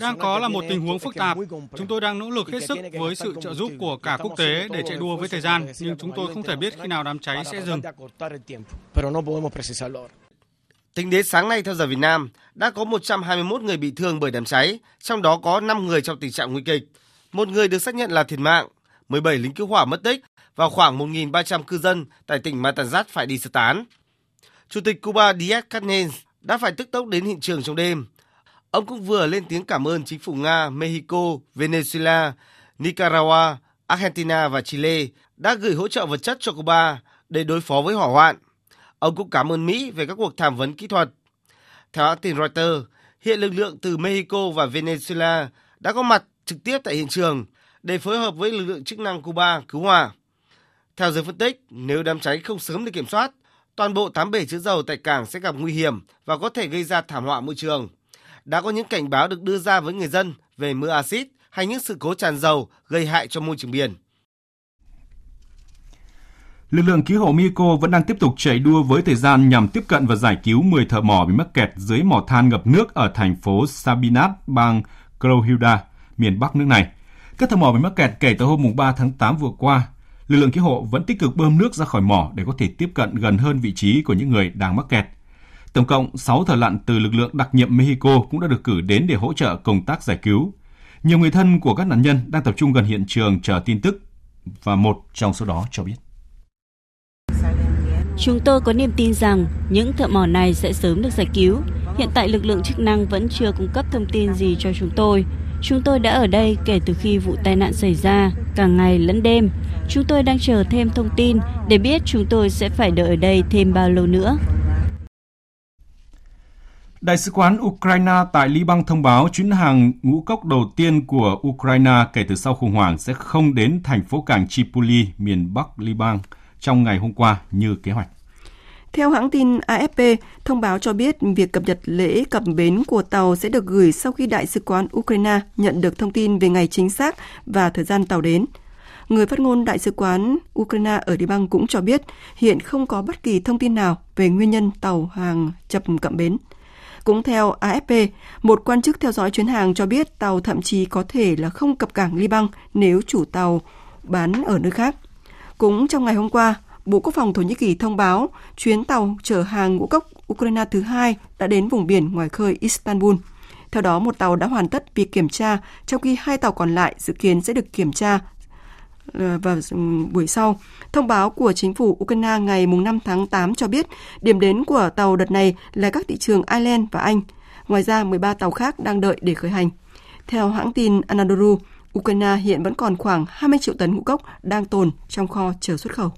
S31: Đang có là một tình huống phức tạp. Chúng tôi đang nỗ lực hết sức với sự trợ giúp của cả quốc tế để chạy đua với thời gian, nhưng chúng tôi không thể biết khi nào đám cháy sẽ dừng.
S25: Tính đến sáng nay theo giờ Việt Nam, đã có 121 người bị thương bởi đám cháy, trong đó có 5 người trong tình trạng nguy kịch. Một người được xác nhận là thiệt mạng, 17 lính cứu hỏa mất tích và khoảng 1.300 cư dân tại tỉnh Matanzas phải đi sơ tán. Chủ tịch Cuba Díaz-Canel đã phải tức tốc đến hiện trường trong đêm. Ông cũng vừa lên tiếng cảm ơn chính phủ Nga, Mexico, Venezuela, Nicaragua, Argentina và Chile đã gửi hỗ trợ vật chất cho Cuba để đối phó với hỏa hoạn. Ông cũng cảm ơn Mỹ về các cuộc tham vấn kỹ thuật. Theo hãng tin Reuters, hiện lực lượng từ Mexico và Venezuela đã có mặt trực tiếp tại hiện trường để phối hợp với lực lượng chức năng Cuba cứu hỏa. Theo giới phân tích, nếu đám cháy không sớm được kiểm soát, toàn bộ 8 bể chứa dầu tại cảng sẽ gặp nguy hiểm và có thể gây ra thảm họa môi trường. Đã có những cảnh báo được đưa ra với người dân về mưa axit hay những sự cố tràn dầu gây hại cho môi trường biển.
S1: Lực lượng cứu hộ Mexico vẫn đang tiếp tục chạy đua với thời gian nhằm tiếp cận và giải cứu 10 thợ mỏ bị mắc kẹt dưới mỏ than ngập nước ở thành phố Sabinas, bang Crojilda, miền Bắc nước này. Các thợ mỏ bị mắc kẹt kể từ hôm 3 tháng 8 vừa qua. Lực lượng cứu hộ vẫn tích cực bơm nước ra khỏi mỏ để có thể tiếp cận gần hơn vị trí của những người đang mắc kẹt. Tổng cộng 6 thợ lặn từ lực lượng đặc nhiệm Mexico cũng đã được cử đến để hỗ trợ công tác giải cứu. Nhiều người thân của các nạn nhân đang tập trung gần hiện trường chờ tin tức, và một trong số đó cho biết.
S32: Chúng tôi có niềm tin rằng những thợ mỏ này sẽ sớm được giải cứu. Hiện tại lực lượng chức năng vẫn chưa cung cấp thông tin gì cho chúng tôi. Chúng tôi đã ở đây kể từ khi vụ tai nạn xảy ra, cả ngày lẫn đêm. Chúng tôi đang chờ thêm thông tin để biết chúng tôi sẽ phải đợi ở đây thêm bao lâu nữa.
S1: Đại sứ quán Ukraine tại Liban thông báo chuyến hàng ngũ cốc đầu tiên của Ukraine kể từ sau khủng hoảng sẽ không đến thành phố cảng Tripoli, miền Bắc Liban trong ngày hôm qua như kế hoạch.
S12: Theo hãng tin AFP, thông báo cho biết việc cập nhật lễ cập bến của tàu sẽ được gửi sau khi Đại sứ quán Ukraine nhận được thông tin về ngày chính xác và thời gian tàu đến. Người phát ngôn Đại sứ quán Ukraine ở Liban cũng cho biết hiện không có bất kỳ thông tin nào về nguyên nhân tàu hàng chập cập bến. Cũng theo AFP, một quan chức theo dõi chuyến hàng cho biết tàu thậm chí có thể là không cập cảng Liban nếu chủ tàu bán ở nơi khác. Cũng trong ngày hôm qua, Bộ Quốc phòng Thổ Nhĩ Kỳ thông báo chuyến tàu chở hàng ngũ cốc Ukraine thứ hai đã đến vùng biển ngoài khơi Istanbul. Theo đó, một tàu đã hoàn tất việc kiểm tra, trong khi hai tàu còn lại dự kiến sẽ được kiểm tra ờ, vào ừ, buổi sau. Thông báo của chính phủ Ukraine ngày 5 tháng 8 cho biết điểm đến của tàu đợt này là các thị trường Ireland và Anh. Ngoài ra, 13 tàu khác đang đợi để khởi hành. Theo hãng tin Anadolu, Ukraine hiện vẫn còn khoảng 20 triệu tấn ngũ cốc đang tồn trong kho chờ xuất khẩu.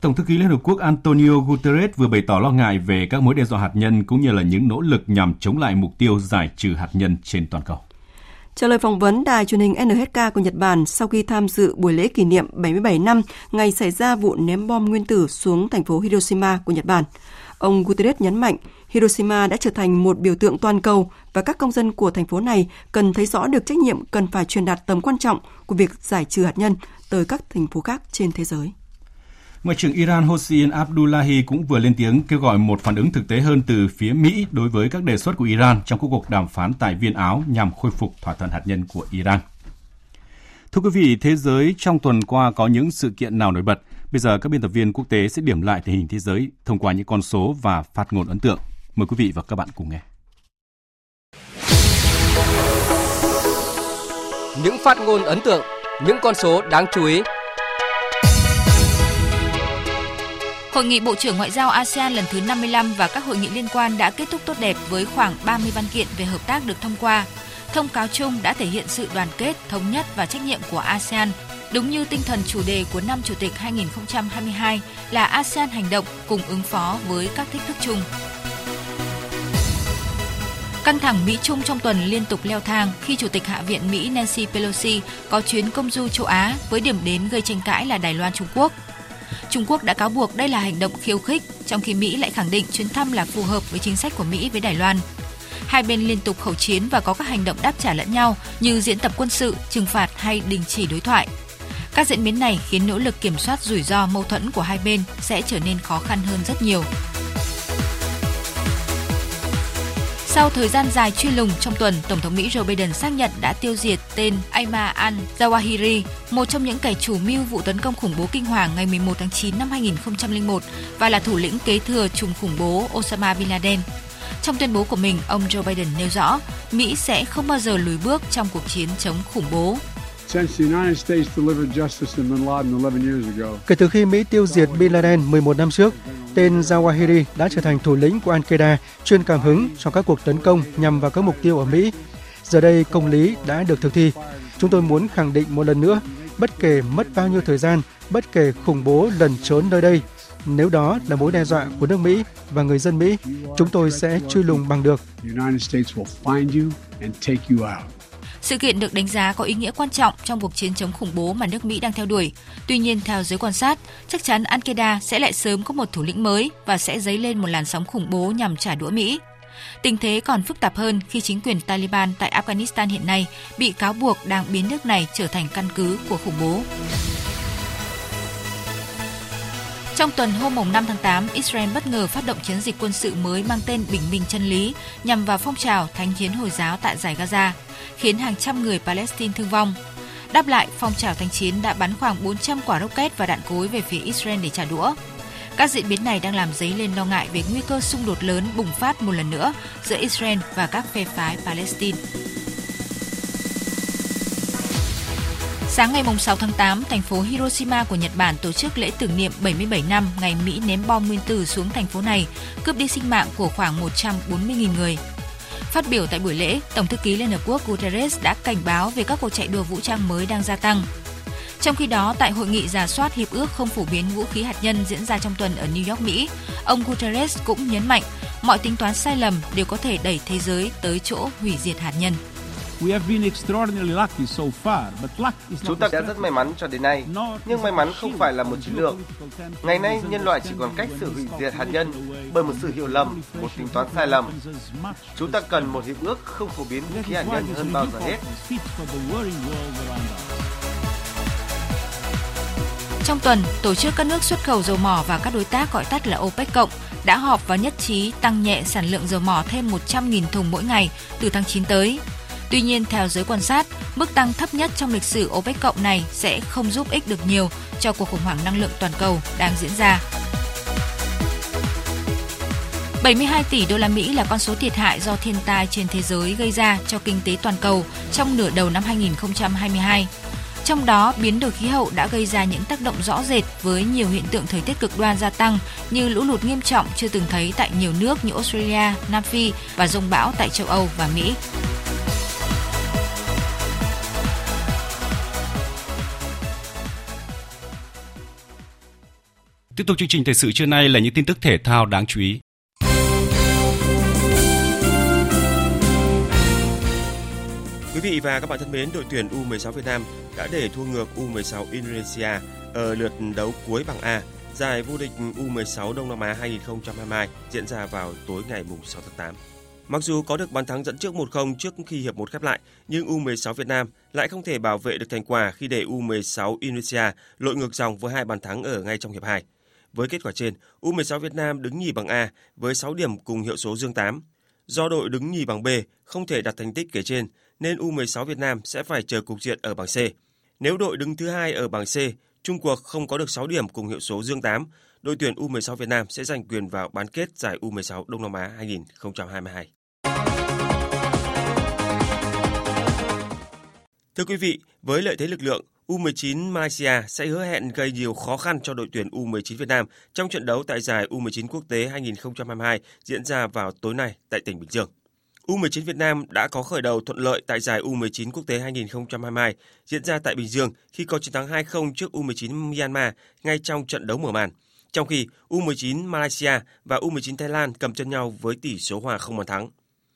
S1: Tổng thư ký Liên Hợp Quốc Antonio Guterres vừa bày tỏ lo ngại về các mối đe dọa hạt nhân cũng như là những nỗ lực nhằm chống lại mục tiêu giải trừ hạt nhân trên toàn cầu.
S12: Trả lời phỏng vấn đài truyền hình NHK của Nhật Bản sau khi tham dự buổi lễ kỷ niệm 77 năm ngày xảy ra vụ ném bom nguyên tử xuống thành phố Hiroshima của Nhật Bản, ông Guterres nhấn mạnh Hiroshima đã trở thành một biểu tượng toàn cầu và các công dân của thành phố này cần thấy rõ được trách nhiệm cần phải truyền đạt tầm quan trọng của việc giải trừ hạt nhân tới các thành phố khác trên thế giới.
S1: Ngoại trưởng Iran Hossein Abdullahi cũng vừa lên tiếng kêu gọi một phản ứng thực tế hơn từ phía Mỹ đối với các đề xuất của Iran trong cuộc đàm phán tại Viên Áo nhằm khôi phục thỏa thuận hạt nhân của Iran. Thưa quý vị, thế giới trong tuần qua có những sự kiện nào nổi bật? Bây giờ các biên tập viên quốc tế sẽ điểm lại tình hình thế giới thông qua những con số và phát ngôn ấn tượng. Mời quý vị và các bạn cùng nghe.
S33: Những phát ngôn ấn tượng, những con số đáng chú ý
S34: Hội nghị Bộ trưởng Ngoại giao ASEAN lần thứ 55 và các hội nghị liên quan đã kết thúc tốt đẹp với khoảng 30 văn kiện về hợp tác được thông qua. Thông cáo chung đã thể hiện sự đoàn kết, thống nhất và trách nhiệm của ASEAN. Đúng như tinh thần chủ đề của năm Chủ tịch 2022 là ASEAN hành động cùng ứng phó với các thách thức chung. Căng thẳng Mỹ-Trung trong tuần liên tục leo thang khi Chủ tịch Hạ viện Mỹ Nancy Pelosi có chuyến công du châu Á với điểm đến gây tranh cãi là Đài Loan Trung Quốc. Trung Quốc đã cáo buộc đây là hành động khiêu khích, trong khi Mỹ lại khẳng định chuyến thăm là phù hợp với chính sách của Mỹ với Đài Loan. Hai bên liên tục khẩu chiến và có các hành động đáp trả lẫn nhau như diễn tập quân sự, trừng phạt hay đình chỉ đối thoại. Các diễn biến này khiến nỗ lực kiểm soát rủi ro mâu thuẫn của hai bên sẽ trở nên khó khăn hơn rất nhiều. Sau thời gian dài truy lùng trong tuần, Tổng thống Mỹ Joe Biden xác nhận đã tiêu diệt tên Ayman al-Zawahiri, một trong những kẻ chủ mưu vụ tấn công khủng bố kinh hoàng ngày 11 tháng 9 năm 2001 và là thủ lĩnh kế thừa trùng khủng bố Osama Bin Laden. Trong tuyên bố của mình, ông Joe Biden nêu rõ Mỹ sẽ không bao giờ lùi bước trong cuộc chiến chống khủng bố.
S35: Kể từ khi Mỹ tiêu diệt Bin Laden 11 năm trước, tên Zawahiri đã trở thành thủ lĩnh của Al-Qaeda, chuyên cảm hứng cho các cuộc tấn công nhằm vào các mục tiêu ở Mỹ. Giờ đây, công lý đã được thực thi. Chúng tôi muốn khẳng định một lần nữa, bất kể mất bao nhiêu thời gian, bất kể khủng bố lẩn trốn nơi đây, nếu đó là mối đe dọa của nước Mỹ và người dân Mỹ, chúng tôi sẽ truy lùng bằng được.
S34: Sự kiện được đánh giá có ý nghĩa quan trọng trong cuộc chiến chống khủng bố mà nước Mỹ đang theo đuổi. Tuy nhiên, theo giới quan sát, chắc chắn Al-Qaeda sẽ lại sớm có một thủ lĩnh mới và sẽ dấy lên một làn sóng khủng bố nhằm trả đũa Mỹ. Tình thế còn phức tạp hơn khi chính quyền Taliban tại Afghanistan hiện nay bị cáo buộc đang biến nước này trở thành căn cứ của khủng bố. Trong tuần hôm 5 tháng 8, Israel bất ngờ phát động chiến dịch quân sự mới mang tên Bình minh chân lý nhằm vào phong trào thánh chiến Hồi giáo tại giải Gaza, khiến hàng trăm người Palestine thương vong. Đáp lại, phong trào thánh chiến đã bắn khoảng 400 quả rocket và đạn cối về phía Israel để trả đũa. Các diễn biến này đang làm dấy lên lo ngại về nguy cơ xung đột lớn bùng phát một lần nữa giữa Israel và các phe phái Palestine. Sáng ngày 6 tháng 8, thành phố Hiroshima của Nhật Bản tổ chức lễ tưởng niệm 77 năm ngày Mỹ ném bom nguyên tử xuống thành phố này, cướp đi sinh mạng của khoảng 140.000 người. Phát biểu tại buổi lễ, Tổng thư ký Liên Hợp Quốc Guterres đã cảnh báo về các cuộc chạy đua vũ trang mới đang gia tăng. Trong khi đó, tại hội nghị giả soát hiệp ước không phổ biến vũ khí hạt nhân diễn ra trong tuần ở New York, Mỹ, ông Guterres cũng nhấn mạnh mọi tính toán sai lầm đều có thể đẩy thế giới tới chỗ hủy diệt hạt nhân.
S25: Chúng ta đã rất may mắn cho đến nay, nhưng may mắn không phải là một chiến lược. Ngày nay, nhân loại chỉ còn cách sự hủy diệt hạt nhân bởi một sự hiểu lầm, một tính toán sai lầm. Chúng ta cần một hiệp ước không phổ biến vũ khí hạt nhân hơn bao giờ hết.
S34: Trong tuần, tổ chức các nước xuất khẩu dầu mỏ và các đối tác gọi tắt là OPEC cộng đã họp và nhất trí tăng nhẹ sản lượng dầu mỏ thêm 100.000 thùng mỗi ngày từ tháng 9 tới. Tuy nhiên, theo giới quan sát, mức tăng thấp nhất trong lịch sử OPEC cộng này sẽ không giúp ích được nhiều cho cuộc khủng hoảng năng lượng toàn cầu đang diễn ra. 72 tỷ đô la Mỹ là con số thiệt hại do thiên tai trên thế giới gây ra cho kinh tế toàn cầu trong nửa đầu năm 2022. Trong đó, biến đổi khí hậu đã gây ra những tác động rõ rệt với nhiều hiện tượng thời tiết cực đoan gia tăng như lũ lụt nghiêm trọng chưa từng thấy tại nhiều nước như Australia, Nam Phi và rông bão tại châu Âu và Mỹ.
S1: Tiếp tục chương trình thời sự trưa nay là những tin tức thể thao đáng chú ý.
S36: Quý vị và các bạn thân mến, đội tuyển U16 Việt Nam đã để thua ngược U16 Indonesia ở lượt đấu cuối bảng A giải vô địch U16 Đông Nam Á 2022 diễn ra vào tối ngày 6 tháng 8. Mặc dù có được bàn thắng dẫn trước 1-0 trước khi hiệp 1 khép lại, nhưng U16 Việt Nam lại không thể bảo vệ được thành quả khi để U16 Indonesia lội ngược dòng với hai bàn thắng ở ngay trong hiệp 2. Với kết quả trên, U16 Việt Nam đứng nhì bằng A với 6 điểm cùng hiệu số dương 8. Do đội đứng nhì bằng B không thể đạt thành tích kể trên, nên U16 Việt Nam sẽ phải chờ cục diện ở bảng C. Nếu đội đứng thứ hai ở bảng C, chung cuộc không có được 6 điểm cùng hiệu số dương 8, đội tuyển U16 Việt Nam sẽ giành quyền vào bán kết giải U16 Đông Nam Á 2022. Thưa quý vị, với lợi thế lực lượng, U19 Malaysia sẽ hứa hẹn gây nhiều khó khăn cho đội tuyển U19 Việt Nam trong trận đấu tại giải U19 quốc tế 2022 diễn ra vào tối nay tại tỉnh Bình Dương. U19 Việt Nam đã có khởi đầu thuận lợi tại giải U19 quốc tế 2022 diễn ra tại Bình Dương khi có chiến thắng 2-0 trước U19 Myanmar ngay trong trận đấu mở màn. Trong khi U19 Malaysia và U19 Thái Lan cầm chân nhau với tỷ số hòa không bàn thắng.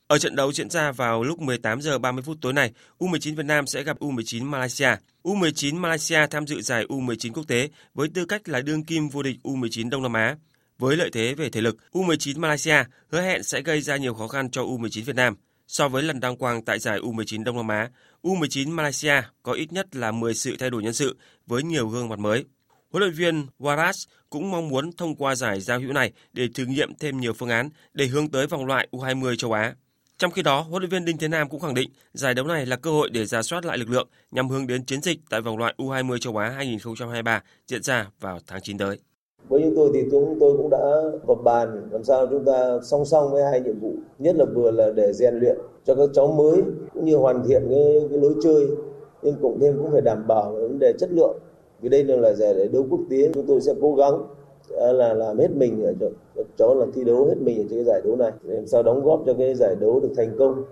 S36: Ở trận đấu diễn ra vào lúc 18 giờ 30 phút tối nay, U19 Việt Nam sẽ gặp U19 Malaysia. U19 Malaysia tham dự giải U19 quốc tế với tư cách là đương kim vô địch U19 Đông Nam Á. Với lợi thế về thể lực, U19 Malaysia hứa hẹn sẽ gây ra nhiều khó khăn cho U19 Việt Nam. So với lần đăng quang tại giải U19 Đông Nam Á, U19 Malaysia có ít nhất là 10 sự thay đổi nhân sự với nhiều gương mặt mới. Huấn luyện viên Waras cũng mong muốn thông qua giải giao hữu này để thử nghiệm thêm nhiều phương án để hướng tới vòng loại U20 châu Á. Trong khi đó, huấn luyện viên Đinh Thế Nam cũng khẳng định giải đấu này là cơ hội để ra soát lại lực lượng nhằm hướng đến chiến dịch tại vòng loại U20 châu Á 2023 diễn ra vào tháng 9 tới.
S37: Với chúng tôi thì chúng tôi cũng đã họp bàn làm sao chúng ta song song với hai nhiệm vụ, nhất là vừa là để rèn luyện cho các cháu mới cũng như hoàn thiện cái, cái lối chơi, nhưng cộng thêm cũng phải đảm bảo vấn đề chất lượng. Vì đây là giải đấu quốc tế, chúng tôi sẽ cố gắng Ờ, là làm hết mình ở chỗ, các cháu là thi đấu hết mình ở trên cái giải đấu này để làm sao đóng góp cho cái giải đấu được thành công.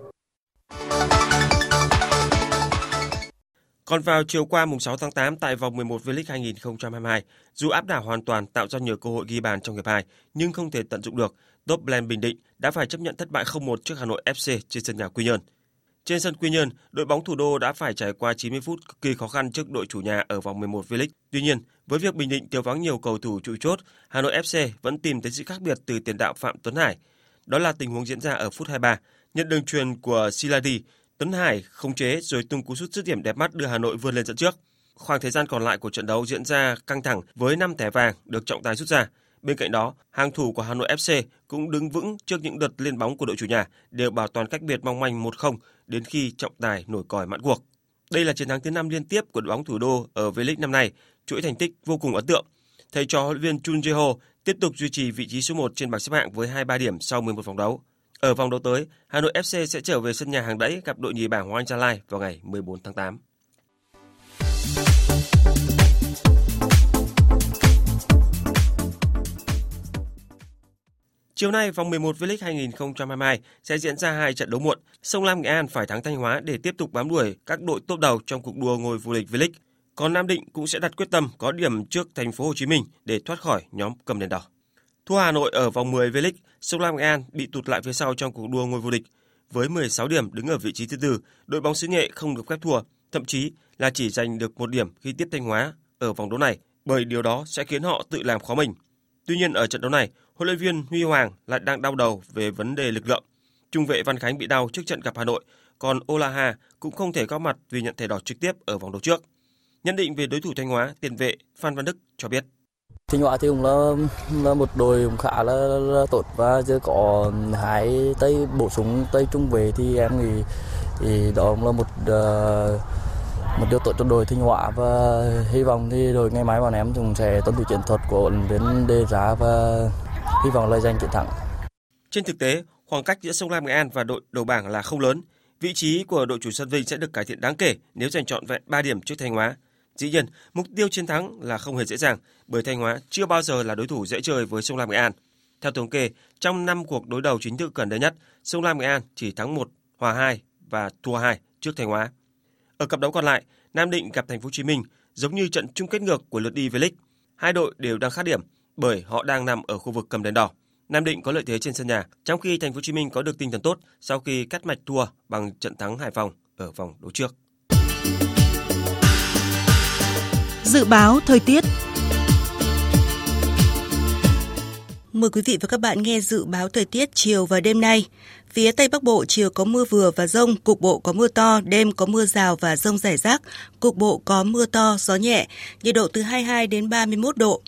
S36: Còn vào chiều qua mùng 6 tháng 8 tại vòng 11 V-League 2022, dù áp đảo hoàn toàn tạo ra nhiều cơ hội ghi bàn trong hiệp 2 nhưng không thể tận dụng được, Top Blend Bình Định đã phải chấp nhận thất bại 0-1 trước Hà Nội FC trên sân nhà Quy Nhơn. Trên sân Quy Nhơn, đội bóng thủ đô đã phải trải qua 90 phút cực kỳ khó khăn trước đội chủ nhà ở vòng 11 V-League. Tuy nhiên, với việc Bình Định thiếu vắng nhiều cầu thủ trụ chốt, Hà Nội FC vẫn tìm thấy sự khác biệt từ tiền đạo Phạm Tuấn Hải. Đó là tình huống diễn ra ở phút 23, nhận đường truyền của Siladi, Tuấn Hải không chế rồi tung cú sút dứt điểm đẹp mắt đưa Hà Nội vươn lên dẫn trước. Khoảng thời gian còn lại của trận đấu diễn ra căng thẳng với 5 thẻ vàng được trọng tài rút ra. Bên cạnh đó, hàng thủ của Hà Nội FC cũng đứng vững trước những đợt lên bóng của đội chủ nhà đều bảo toàn cách biệt mong manh 1-0 đến khi trọng tài nổi còi mãn cuộc. Đây là chiến thắng thứ 5 liên tiếp của đội bóng thủ đô ở V-League năm nay, chuỗi thành tích vô cùng ấn tượng. Thầy trò huấn luyện viên Chun Jae-ho tiếp tục duy trì vị trí số 1 trên bảng xếp hạng với 23 điểm sau 11 vòng đấu. Ở vòng đấu tới, Hà Nội FC sẽ trở về sân nhà hàng đẫy gặp đội nhì bảng Hoàng Anh Gia Lai vào ngày 14 tháng 8. Chiều nay, vòng 11 V-League 2022 sẽ diễn ra hai trận đấu muộn. Sông Lam Nghệ An phải thắng Thanh Hóa để tiếp tục bám đuổi các đội top đầu trong cuộc đua ngôi vô địch V-League. Còn Nam Định cũng sẽ đặt quyết tâm có điểm trước thành phố Hồ Chí Minh để thoát khỏi nhóm cầm đèn đỏ. Thua Hà Nội ở vòng 10 V-League, Sông Lam Nghệ An bị tụt lại phía sau trong cuộc đua ngôi vô địch. Với 16 điểm đứng ở vị trí thứ tư, đội bóng xứ Nghệ không được phép thua, thậm chí là chỉ giành được một điểm khi tiếp Thanh Hóa ở vòng đấu này, bởi điều đó sẽ khiến họ tự làm khó mình. Tuy nhiên ở trận đấu này, huấn luyện viên Huy Hoàng lại đang đau đầu về vấn đề lực lượng. Trung vệ Văn Khánh bị đau trước trận gặp Hà Nội, còn Olaha cũng không thể góp mặt vì nhận thẻ đỏ trực tiếp ở vòng đấu trước. Nhận định về đối thủ Thanh Hóa, tiền vệ Phan Văn Đức cho biết.
S38: Thanh Hóa thì cũng là, là một đội khá là, là tốt và giờ có hai tay bổ sung tay trung vệ thì em nghĩ thì đó cũng là một uh, một điều tốt cho đội Thanh Hóa và hy vọng thì đội ngày mai bọn em cũng sẽ tuân thủ chiến thuật của đến đề ra và hy vọng là giành chiến thắng.
S36: Trên thực tế, khoảng cách giữa Sông Lam Nghệ An và đội đầu bảng là không lớn. Vị trí của đội chủ sân Vinh sẽ được cải thiện đáng kể nếu giành trọn vẹn 3 điểm trước Thanh Hóa. Dĩ nhiên, mục tiêu chiến thắng là không hề dễ dàng bởi Thanh Hóa chưa bao giờ là đối thủ dễ chơi với Sông Lam Nghệ An. Theo thống kê, trong 5 cuộc đối đầu chính thức gần đây nhất, Sông Lam Nghệ An chỉ thắng 1, hòa 2 và thua 2 trước Thanh Hóa. Ở cặp đấu còn lại, Nam Định gặp Thành phố Hồ Chí Minh giống như trận chung kết ngược của lượt đi V-League. Hai đội đều đang khát điểm bởi họ đang nằm ở khu vực cầm đèn đỏ. Nam Định có lợi thế trên sân nhà, trong khi Thành phố Hồ Chí Minh có được tinh thần tốt sau khi cắt mạch thua bằng trận thắng Hải Phòng ở vòng đấu trước.
S24: Dự báo thời tiết Mời quý vị và các bạn nghe dự báo thời tiết chiều và đêm nay. Phía Tây Bắc Bộ chiều có mưa vừa và rông, cục bộ có mưa to, đêm có mưa rào và rông rải rác, cục bộ có mưa to, gió nhẹ, nhiệt độ từ 22 đến 31 độ.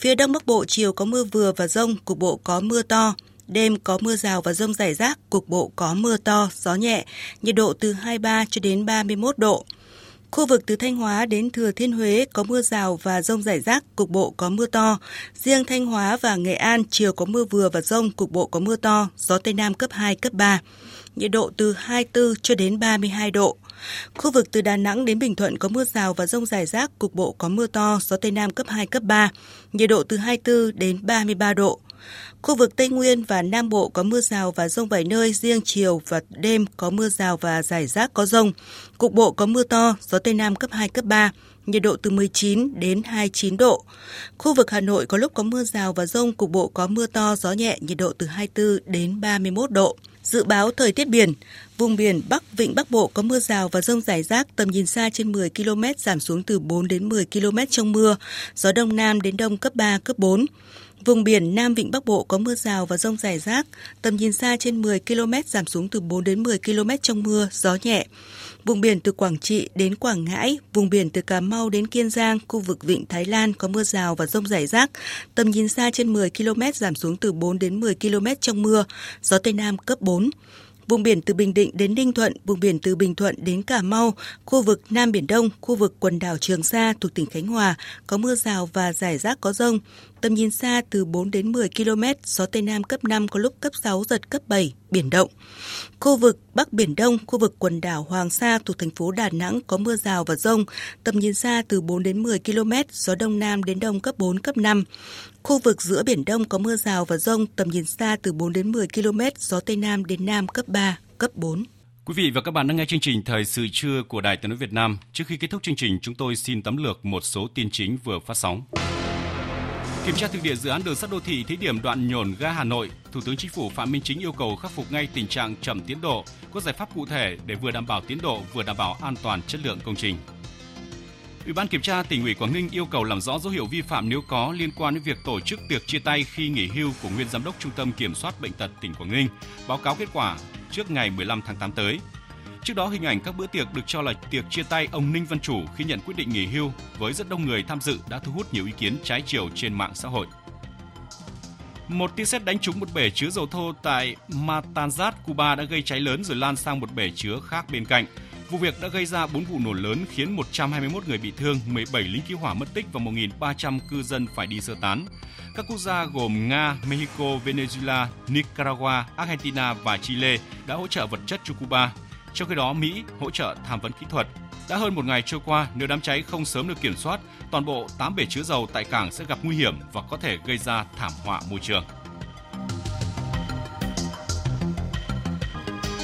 S24: Phía Đông Bắc Bộ chiều có mưa vừa và rông, cục bộ có mưa to, đêm có mưa rào và rông rải rác, cục bộ có mưa to, gió nhẹ, nhiệt độ từ 23 cho đến 31 độ. Khu vực từ Thanh Hóa đến Thừa Thiên Huế có mưa rào và rông rải rác, cục bộ có mưa to. Riêng Thanh Hóa và Nghệ An chiều có mưa vừa và rông, cục bộ có mưa to, gió Tây Nam cấp 2, cấp 3. Nhiệt độ từ 24 cho đến 32 độ. Khu vực từ Đà Nẵng đến Bình Thuận có mưa rào và rông rải rác, cục bộ có mưa to, gió Tây Nam cấp 2, cấp 3. Nhiệt độ từ 24 đến 33 độ. Khu vực Tây Nguyên và Nam Bộ có mưa rào và rông vài nơi, riêng chiều và đêm có mưa rào và rải rác có rông. Cục bộ có mưa to, gió Tây Nam cấp 2, cấp 3 nhiệt độ từ 19 đến 29 độ. Khu vực Hà Nội có lúc có mưa rào và rông, cục bộ có mưa to, gió nhẹ, nhiệt độ từ 24 đến 31 độ. Dự báo thời tiết biển, vùng biển Bắc Vịnh Bắc Bộ có mưa rào và rông rải rác, tầm nhìn xa trên 10 km giảm xuống từ 4 đến 10 km trong mưa, gió Đông Nam đến Đông cấp 3, cấp 4. Vùng biển Nam Vịnh Bắc Bộ có mưa rào và rông rải rác, tầm nhìn xa trên 10 km giảm xuống từ 4 đến 10 km trong mưa, gió nhẹ. Vùng biển từ Quảng Trị đến Quảng Ngãi, vùng biển từ Cà Mau đến Kiên Giang, khu vực Vịnh Thái Lan có mưa rào và rông rải rác, tầm nhìn xa trên 10 km giảm xuống từ 4 đến 10 km trong mưa, gió Tây Nam cấp 4. Vùng biển từ Bình Định đến Ninh Thuận, vùng biển từ Bình Thuận đến Cà Mau, khu vực Nam Biển Đông, khu vực quần đảo Trường Sa thuộc tỉnh Khánh Hòa có mưa rào và rải rác có rông. Tầm nhìn xa từ 4 đến 10 km, gió Tây Nam cấp 5 có lúc cấp 6, giật cấp 7, biển động. Khu vực Bắc Biển Đông, khu vực quần đảo Hoàng Sa thuộc thành phố Đà Nẵng có mưa rào và rông, tầm nhìn xa từ 4 đến 10 km, gió Đông Nam đến Đông cấp 4, cấp 5. Khu vực giữa Biển Đông có mưa rào và rông, tầm nhìn xa từ 4 đến 10 km, gió Tây Nam đến Nam cấp 3, cấp 4.
S1: Quý vị và các bạn đang nghe chương trình Thời sự trưa của Đài Tiếng nói Việt Nam. Trước khi kết thúc chương trình, chúng tôi xin tấm lược một số tin chính vừa phát sóng. Kiểm tra thực địa dự án đường sắt đô thị thí điểm đoạn nhổn ga Hà Nội, Thủ tướng Chính phủ Phạm Minh Chính yêu cầu khắc phục ngay tình trạng chậm tiến độ, có giải pháp cụ thể để vừa đảm bảo tiến độ vừa đảm bảo an toàn chất lượng công trình. Ủy ban kiểm tra tỉnh ủy Quảng Ninh yêu cầu làm rõ dấu hiệu vi phạm nếu có liên quan đến việc tổ chức tiệc chia tay khi nghỉ hưu của nguyên giám đốc Trung tâm Kiểm soát bệnh tật tỉnh Quảng Ninh, báo cáo kết quả trước ngày 15 tháng 8 tới. Trước đó, hình ảnh các bữa tiệc được cho là tiệc chia tay ông Ninh Văn Chủ khi nhận quyết định nghỉ hưu với rất đông người tham dự đã thu hút nhiều ý kiến trái chiều trên mạng xã hội. Một tia sét đánh trúng một bể chứa dầu thô tại Matanzas, Cuba đã gây cháy lớn rồi lan sang một bể chứa khác bên cạnh. Vụ việc đã gây ra 4 vụ nổ lớn khiến 121 người bị thương, 17 lính cứu hỏa mất tích và 1.300 cư dân phải đi sơ tán. Các quốc gia gồm Nga, Mexico, Venezuela, Nicaragua, Argentina và Chile đã hỗ trợ vật chất cho Cuba. Trong khi đó, Mỹ hỗ trợ tham vấn kỹ thuật. Đã hơn một ngày trôi qua, nếu đám cháy không sớm được kiểm soát, toàn bộ 8 bể chứa dầu tại cảng sẽ gặp nguy hiểm và có thể gây ra thảm họa môi trường.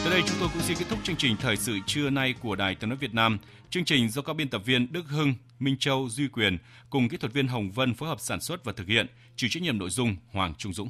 S1: Tới đây chúng tôi cũng xin kết thúc chương trình thời sự trưa nay của Đài Tiếng nói Việt Nam. Chương trình do các biên tập viên Đức Hưng, Minh Châu, Duy Quyền cùng kỹ thuật viên Hồng Vân phối hợp sản xuất và thực hiện, chịu trách nhiệm nội dung Hoàng Trung Dũng.